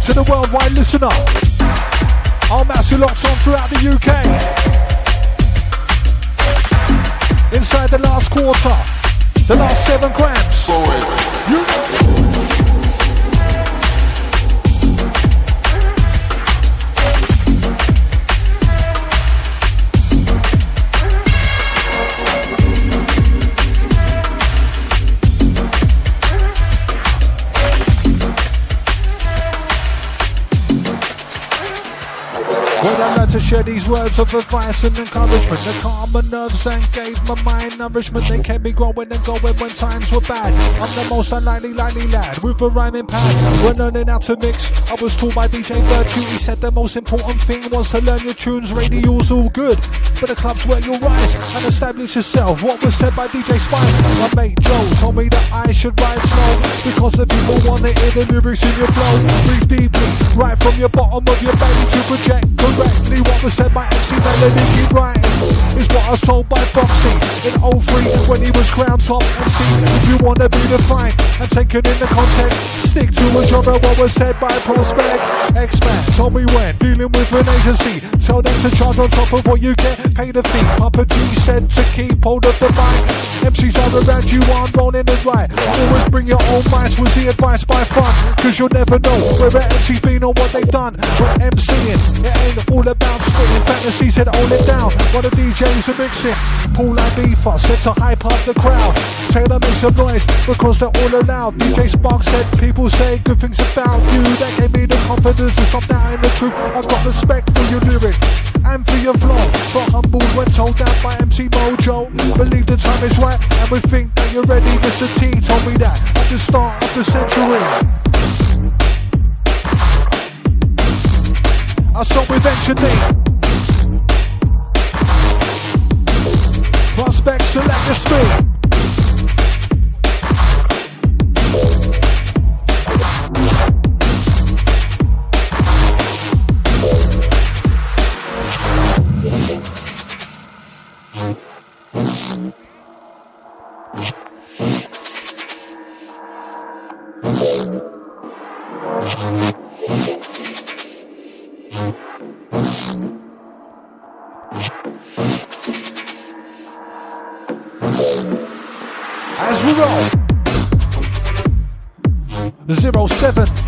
To the worldwide listener, our massive locked on throughout the UK. Inside the last quarter, the last seven grams. You- to share these words of advice and encouragement, they calmed my nerves and gave my mind nourishment. They kept me growing and going when times were bad. I'm the most unlikely, likely lad with a rhyming pad. When learning how to mix, I was taught by DJ Virtue. He said the most important thing was to learn your tunes. Radio's all good, but the club's where you'll rise and establish yourself. What was said by DJ Spice? My mate Joe told me that I should rise slow because the people want to hear the lyrics in your flow. Breathe deeply, right from your bottom of your belly to project correctly what was said by MC Melody. Keep writing is what I was told by Foxy in 03 when he was crowned top MC. If you wanna be defined and taken in the context, stick to a genre. What was said by Prospect X-Man told me when dealing with an agency, tell them to charge on top of what you get paid a fee. Papa G said to keep hold of the mic. MCs are around you, I'm rolling and right. Always bring your own mice was the advice by fun. Cause you'll never know where an MC's been or what they've done. When MCing, it ain't all about spitting fantasy, said hold it down. While the DJs are mixing, Paul and Beaver said to hype up the crowd. Taylor make some noise because they're all allowed. DJ Spark said people say good things about you. That gave me the confidence to stop doubting the truth. I've got respect for your lyric and for your flow. But humbled when told down by MC Mojo. Believe the time is right and we think that you're ready. Mr. T told me that at the start of the century. I saw with Venture D. Prospect select the speed.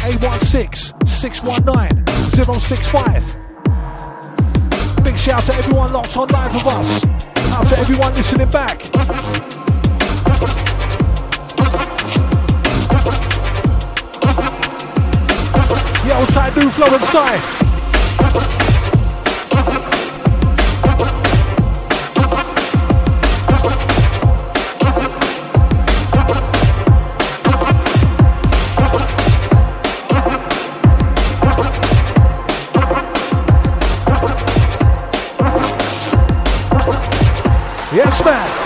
816 619 065. Big shout out to everyone locked on live with us. Out to everyone listening back. Yeah, outside new flow inside. Yes, man.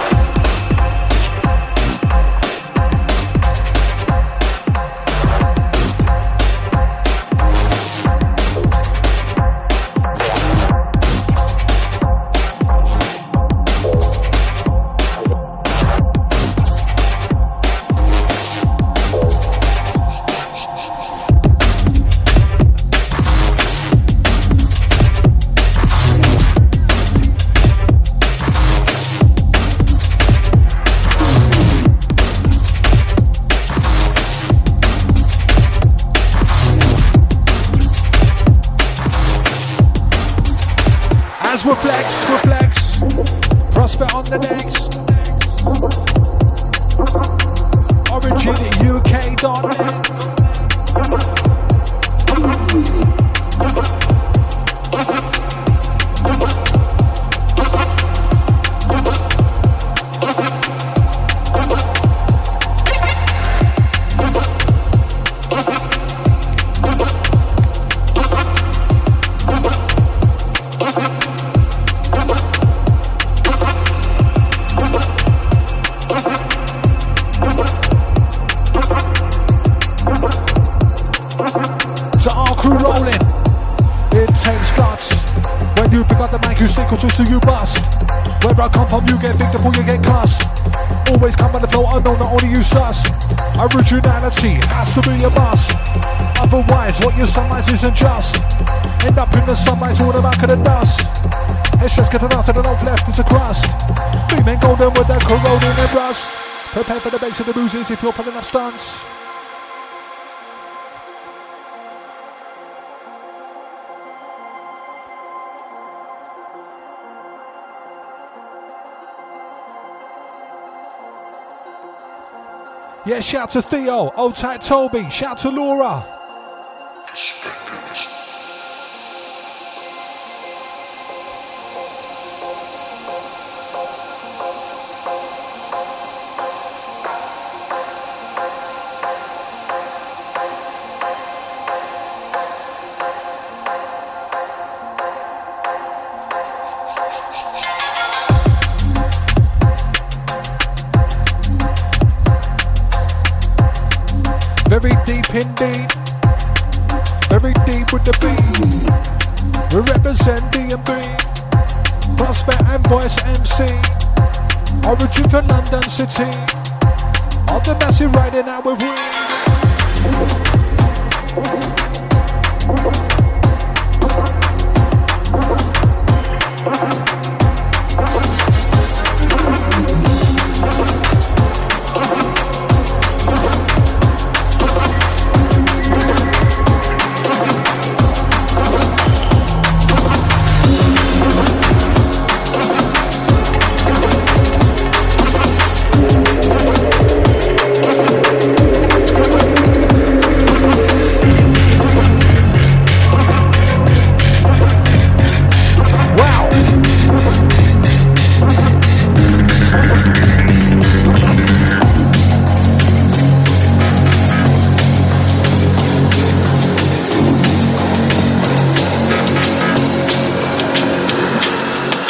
For the bruises if you're pulling enough stunts. Yeah, shout to Theo, old tight Toby, shout to Laura.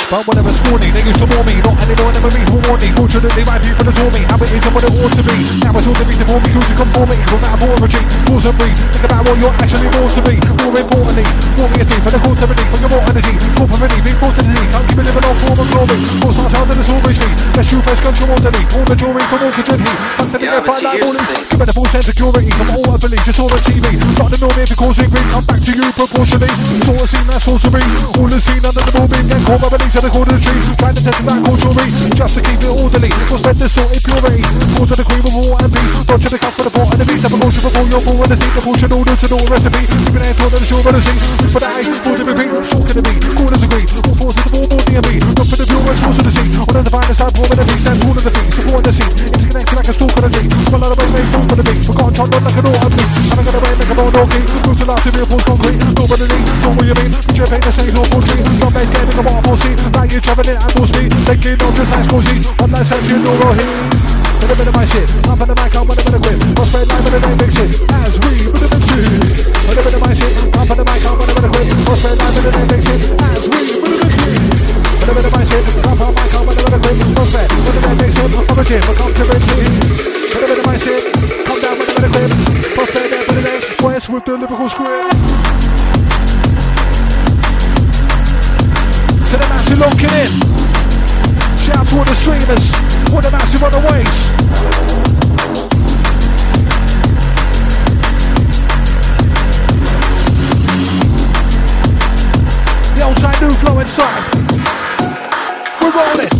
But whatever scorning, they used to bore me. Not anymore, never me who warn me. Fortunately, my people adore me. How it is and what it ought to be. Now it's all to be before me, who's to conformity. From out of origin, rules and breed. Think about what you're actually more to me. More importantly, more me a thing for the cause of relief. For your more energy, call for relief, big force to the Can't keep it living on form of glory. More stars out of the reach me. Let's shoot first, control orderly. All the jewelry from all. Tucked in the air, fight like bullies. Give it a full sense of security from all I believe. Just all the TV. Not the norm if it causing grief. Come back to you proportionally. Sort of scene, that's all to me. All the scene under the moonbeam. Get caught by release of the quarter tree. Trying to test that culturally. Just to keep it orderly. For spend the sort of purity. To the cream of war and peace. Dodge the cup for the pot and the beat. Have a motion before you're full and the seat. The portion order to the recipe. Keeping it toward the shore of the sea. For the eye, for the repeat. Stalking the beat. Corners agree. All forces of all more D&B. Look for the pure and source of the sea. On the finest side, forming the beat. Stand tall of the beat. Support the sea. Interconnected like a stalk on tree. Come a lot of way, made fall for the beat. Forgotten, turned on like an auto beat. Haven't got away, make a bone dog. Move to last to be a force concrete. Nobody need. Know what you mean. Picture a paint the same or tree. Drum bass game in the waterfall sea. Like you're traveling at full speed. Taking on just nice cozy. One night sense, you know, here. With a bit of my shit, up on the mic, I'm with a bit of grip. Prospect live with a name big shit. As we with a bit of. With a bit of my shit, up on the mic, I'm with a bit of grip. Prospect live with a name big shit. As we with a bit of. With a bit of my shit, up on the mic, I'm with a of grip. Prospect with a name big shit. I'm a gym, I come to Red City. With a bit of my shit, come down with a bit of grip. Prospect there with a name, voice with the lyrical script. To the massive locking in. Shout to all the streamers, all the massive on the old time new flow inside. We're rolling.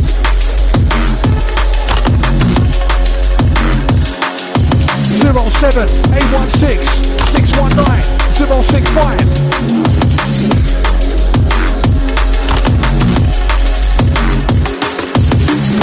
Zero seven eight one six six one nine zero six five.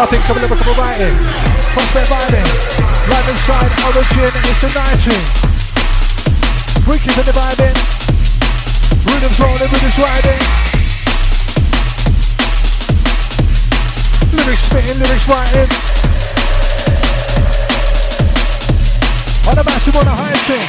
I think of a lyrical writing, prospect vibing, live inside origin, and it's a 19. We keep it vibing, rhythms rolling, rhythms riding. Lyrics spitting, lyrics writing. On the massive, on the highest thing.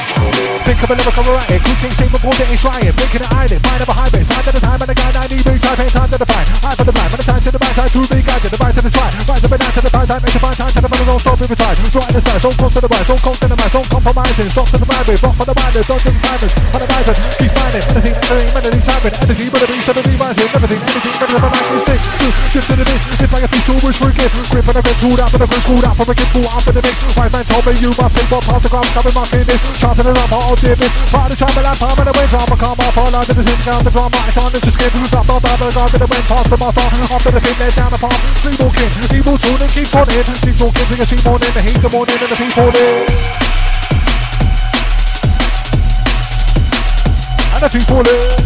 Think of a lyrical writing, quick things, stable, bold, it's trying. Breaking it, hiding, mind of a base. Side of the time, and the guy, 90 big time, time to define. Eye for the blind, when the time to the right side, too big, guide to the right to the try. Right to the down to the five time, make the five time, to the money, don't stop, every time. Right in the stars, don't close to the right, don't close to the right, don't compromising. Stop to the right, rock for the minders, don't think timers. On the divers, keep finding anything, anything, melody, timing, energy, but the beast, the revising, everything, anything, better than my life is this. Just to the mix, it's like a feast, always forgive. Grip on the red, tooled up, and the grip screwed up, from a kid, pull up in the mix. Wise man told me you must think what past the ground, coming, marking this. Chanting it up, all this. Part of the and I'm palm in the wind, drama, calm off, all under the thing, down the drama, it's on, it's a skin. Blah, blah, blah, blah, blah, the wind, past the master, after the thing, there's down the palm. Sleepwalking, evil tuning, keep on in. Keep talking, till you see morning, the heat, the morning, and the people in. And the people in.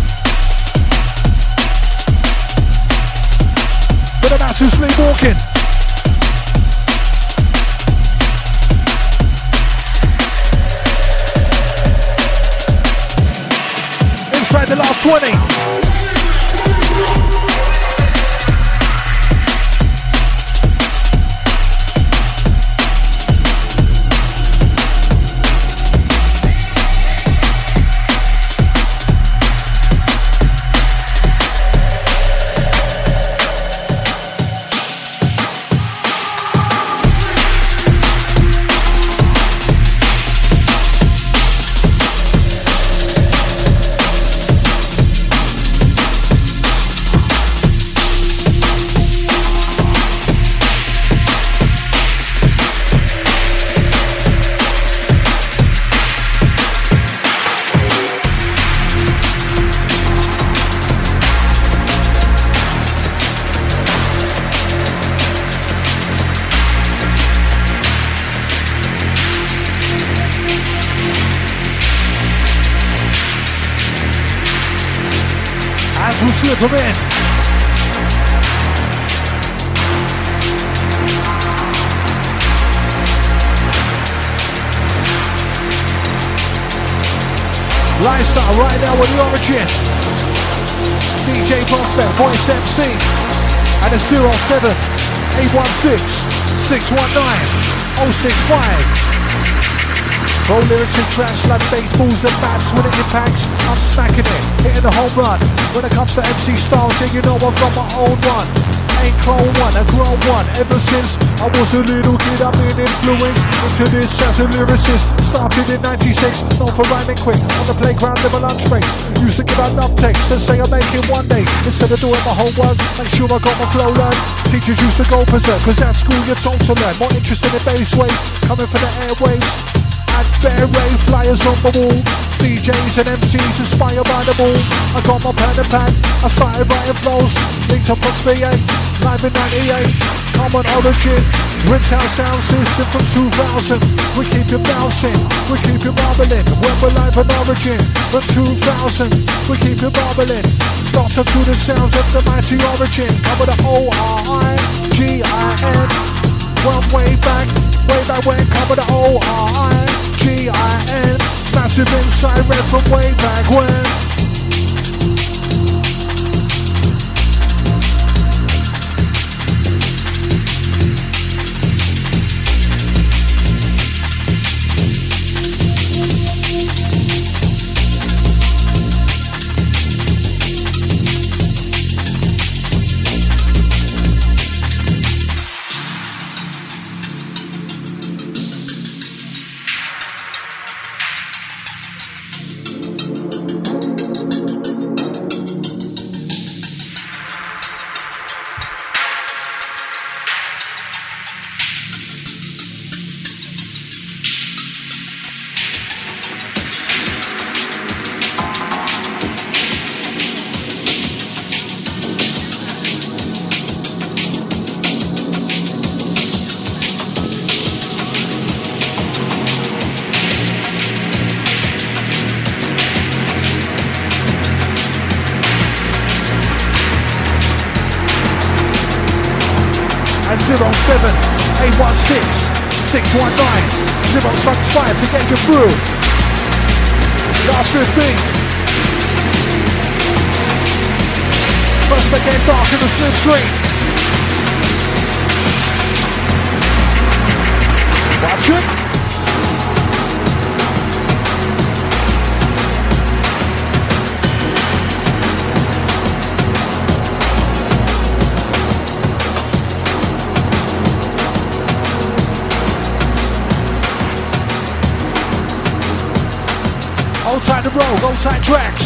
For the massive sleepwalking. Inside the last 20. As we slip them in. Lifestyle right now with the origin. DJ Prospect, Voice MC, and a 07 816 619 065. Pro lyrics and trash like baseballs and bats when it impacts. I'm smacking it, hitting the home run. When it comes to MC styles, yeah, you know I've got my own one. Ain't clone one, a grown one. Ever since I was a little kid, I've been influenced into this as a lyricist. Started in 96, known for rhyming quick on the playground in my lunch break. Used to give out love texts and say make it one day. Instead of doing my homework, make sure I got my flow learned. Teachers used to go berserk, cause at school you're told to learn. More interested in bass waves, coming for the airwaves. And fair rave flyers on the wall. DJs and MCs inspired by the ball. I got my pen and pad. I started writing flows. Linked up on Spear, live in 98. Common origin. House sound system from 2000. We keep it bouncing. We keep it bubbling. When we're live in origin from 2000. We keep it bubbling. Doctor to the sounds of the mighty origin. Cover the O-R-I-G-I-N. One way back, way back when cover the O-R-I-G-I-N Massive inside red from way back when 065 tight tracks.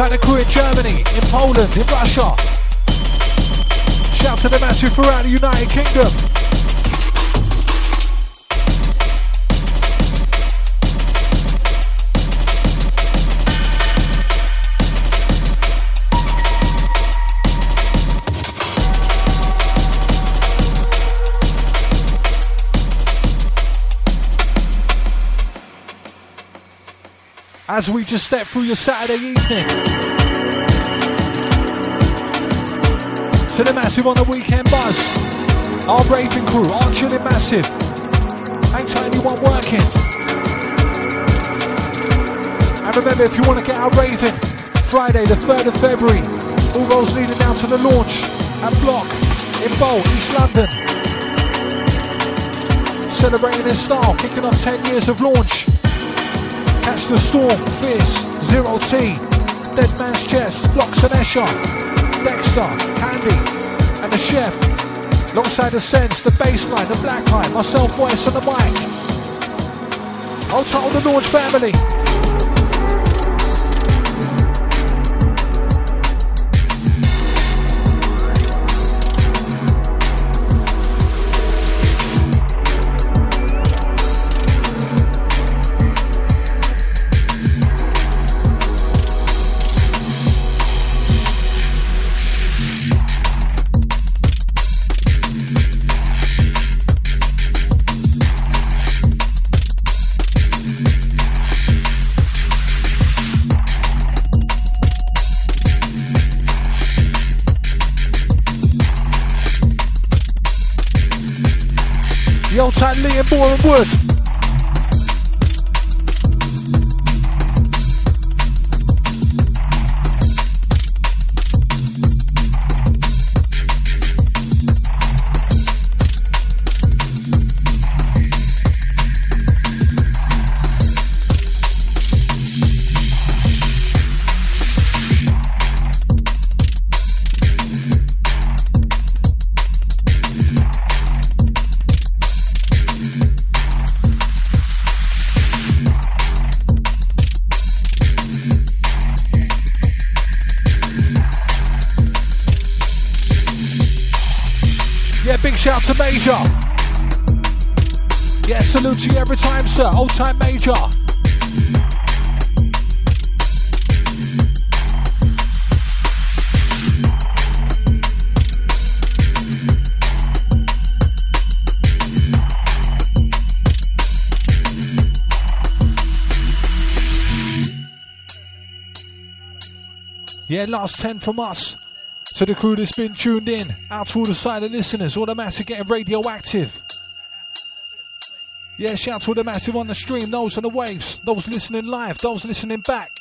Outside the as we just step through your Saturday evening. To the massive on the weekend buzz. Our raving crew, our chilling massive. Ain't anyone working. And remember, if you want to get out raving, Friday the 3rd of February, all roads leading down to the launch at Block in Bowl, East London. Celebrating in style, kicking off 10 years of launch. Catch the storm, fierce, zero T, Dead Man's Chest, Blocks and Escher, Dexter, Candy, and the chef. Alongside the sense, the bassline, the black line, myself voice on the mic. I'll tell the launch family. Sir. Old time Major. Yeah, last 10 from us. To the crew that's been tuned in. Out to all the silent listeners, all the massive getting radioactive. Yeah, shout to all the massive on the stream, those on the waves, those listening live, those listening back.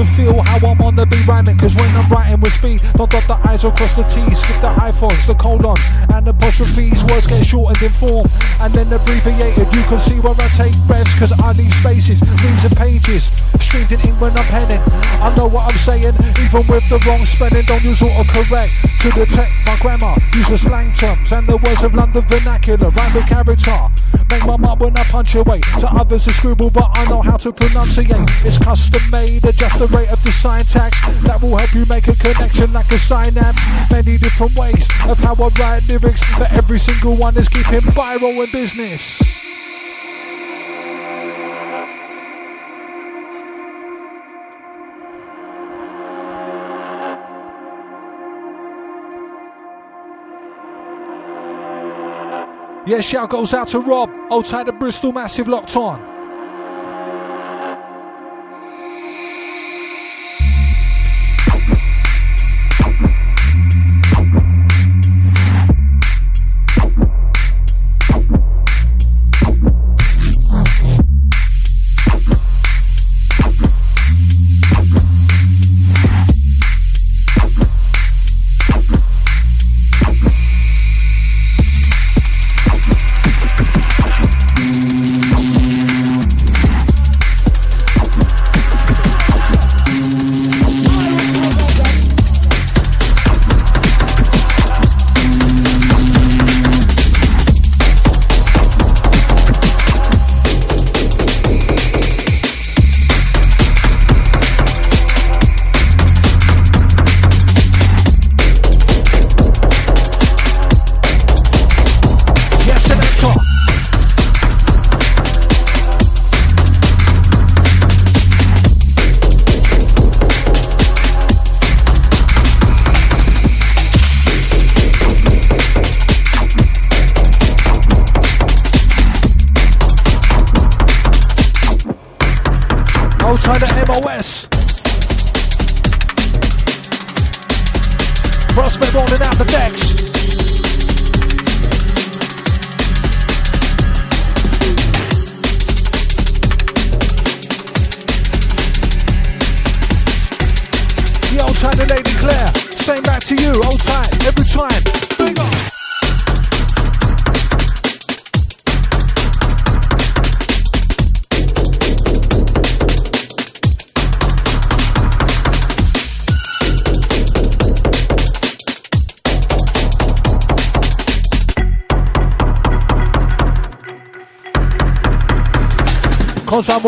To feel how I'm on the beat rhyming. Cause when I'm writing with speed, don't dot the I's or cross the T's, skip the hyphens, the colons, and apostrophes. Words get shortened in form and then abbreviated. You can see where I take breaths, cause I leave spaces, leaves and pages. Streamed in ink when I'm penning. I know what I'm saying, even with the wrong spelling. Don't use autocorrect to detect my grammar. Use the slang terms and the words of London vernacular. Rhyme with character. Make my mark when I punctuate. To others, a scribble, but I know how to pronunciate. It's custom made, adjust the rate of the syntax. That will help you make a connection like a synapse. Many different ways of how I write lyrics, but every single one is keeping viral in business. Yeah, shout goes out to Rob. Old tight of Bristol, massive locked on.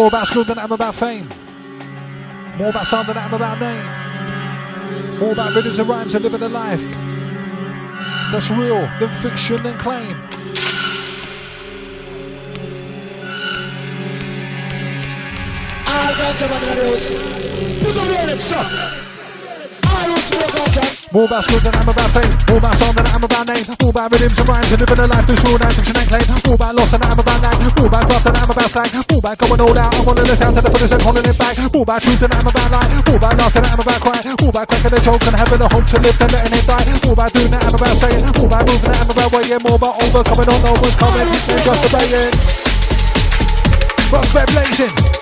More about school than I'm about fame. More about sound than I'm about name. More about rhythms and rhymes and living a life that's real than fiction and claim. More about school than I'm about fame. More about sound than I'm about name. More about rhythms and rhymes and living a life that's real than fiction and claim. More about loss than I'm about name. More about craft than I'm about slang. More about going all out. I'm wanting the sound to the fullest and holding it back. More about truth than I'm about lie. More about laughter than I'm about cry. More about cracking a joke and having a hope to live than letting it die. More about doing that I'm about saying. More about moving that I'm about weighing. More about overcoming on no one's coming. And just obeying. Prospect blazing.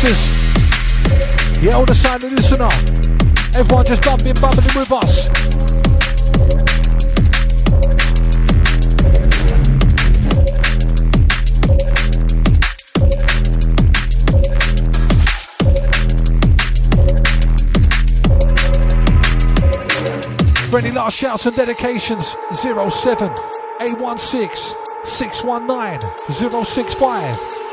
Yeah, all the silent listener. Everyone just bumping, bumping with us. For any last shouts and dedications, 07 816 619 065.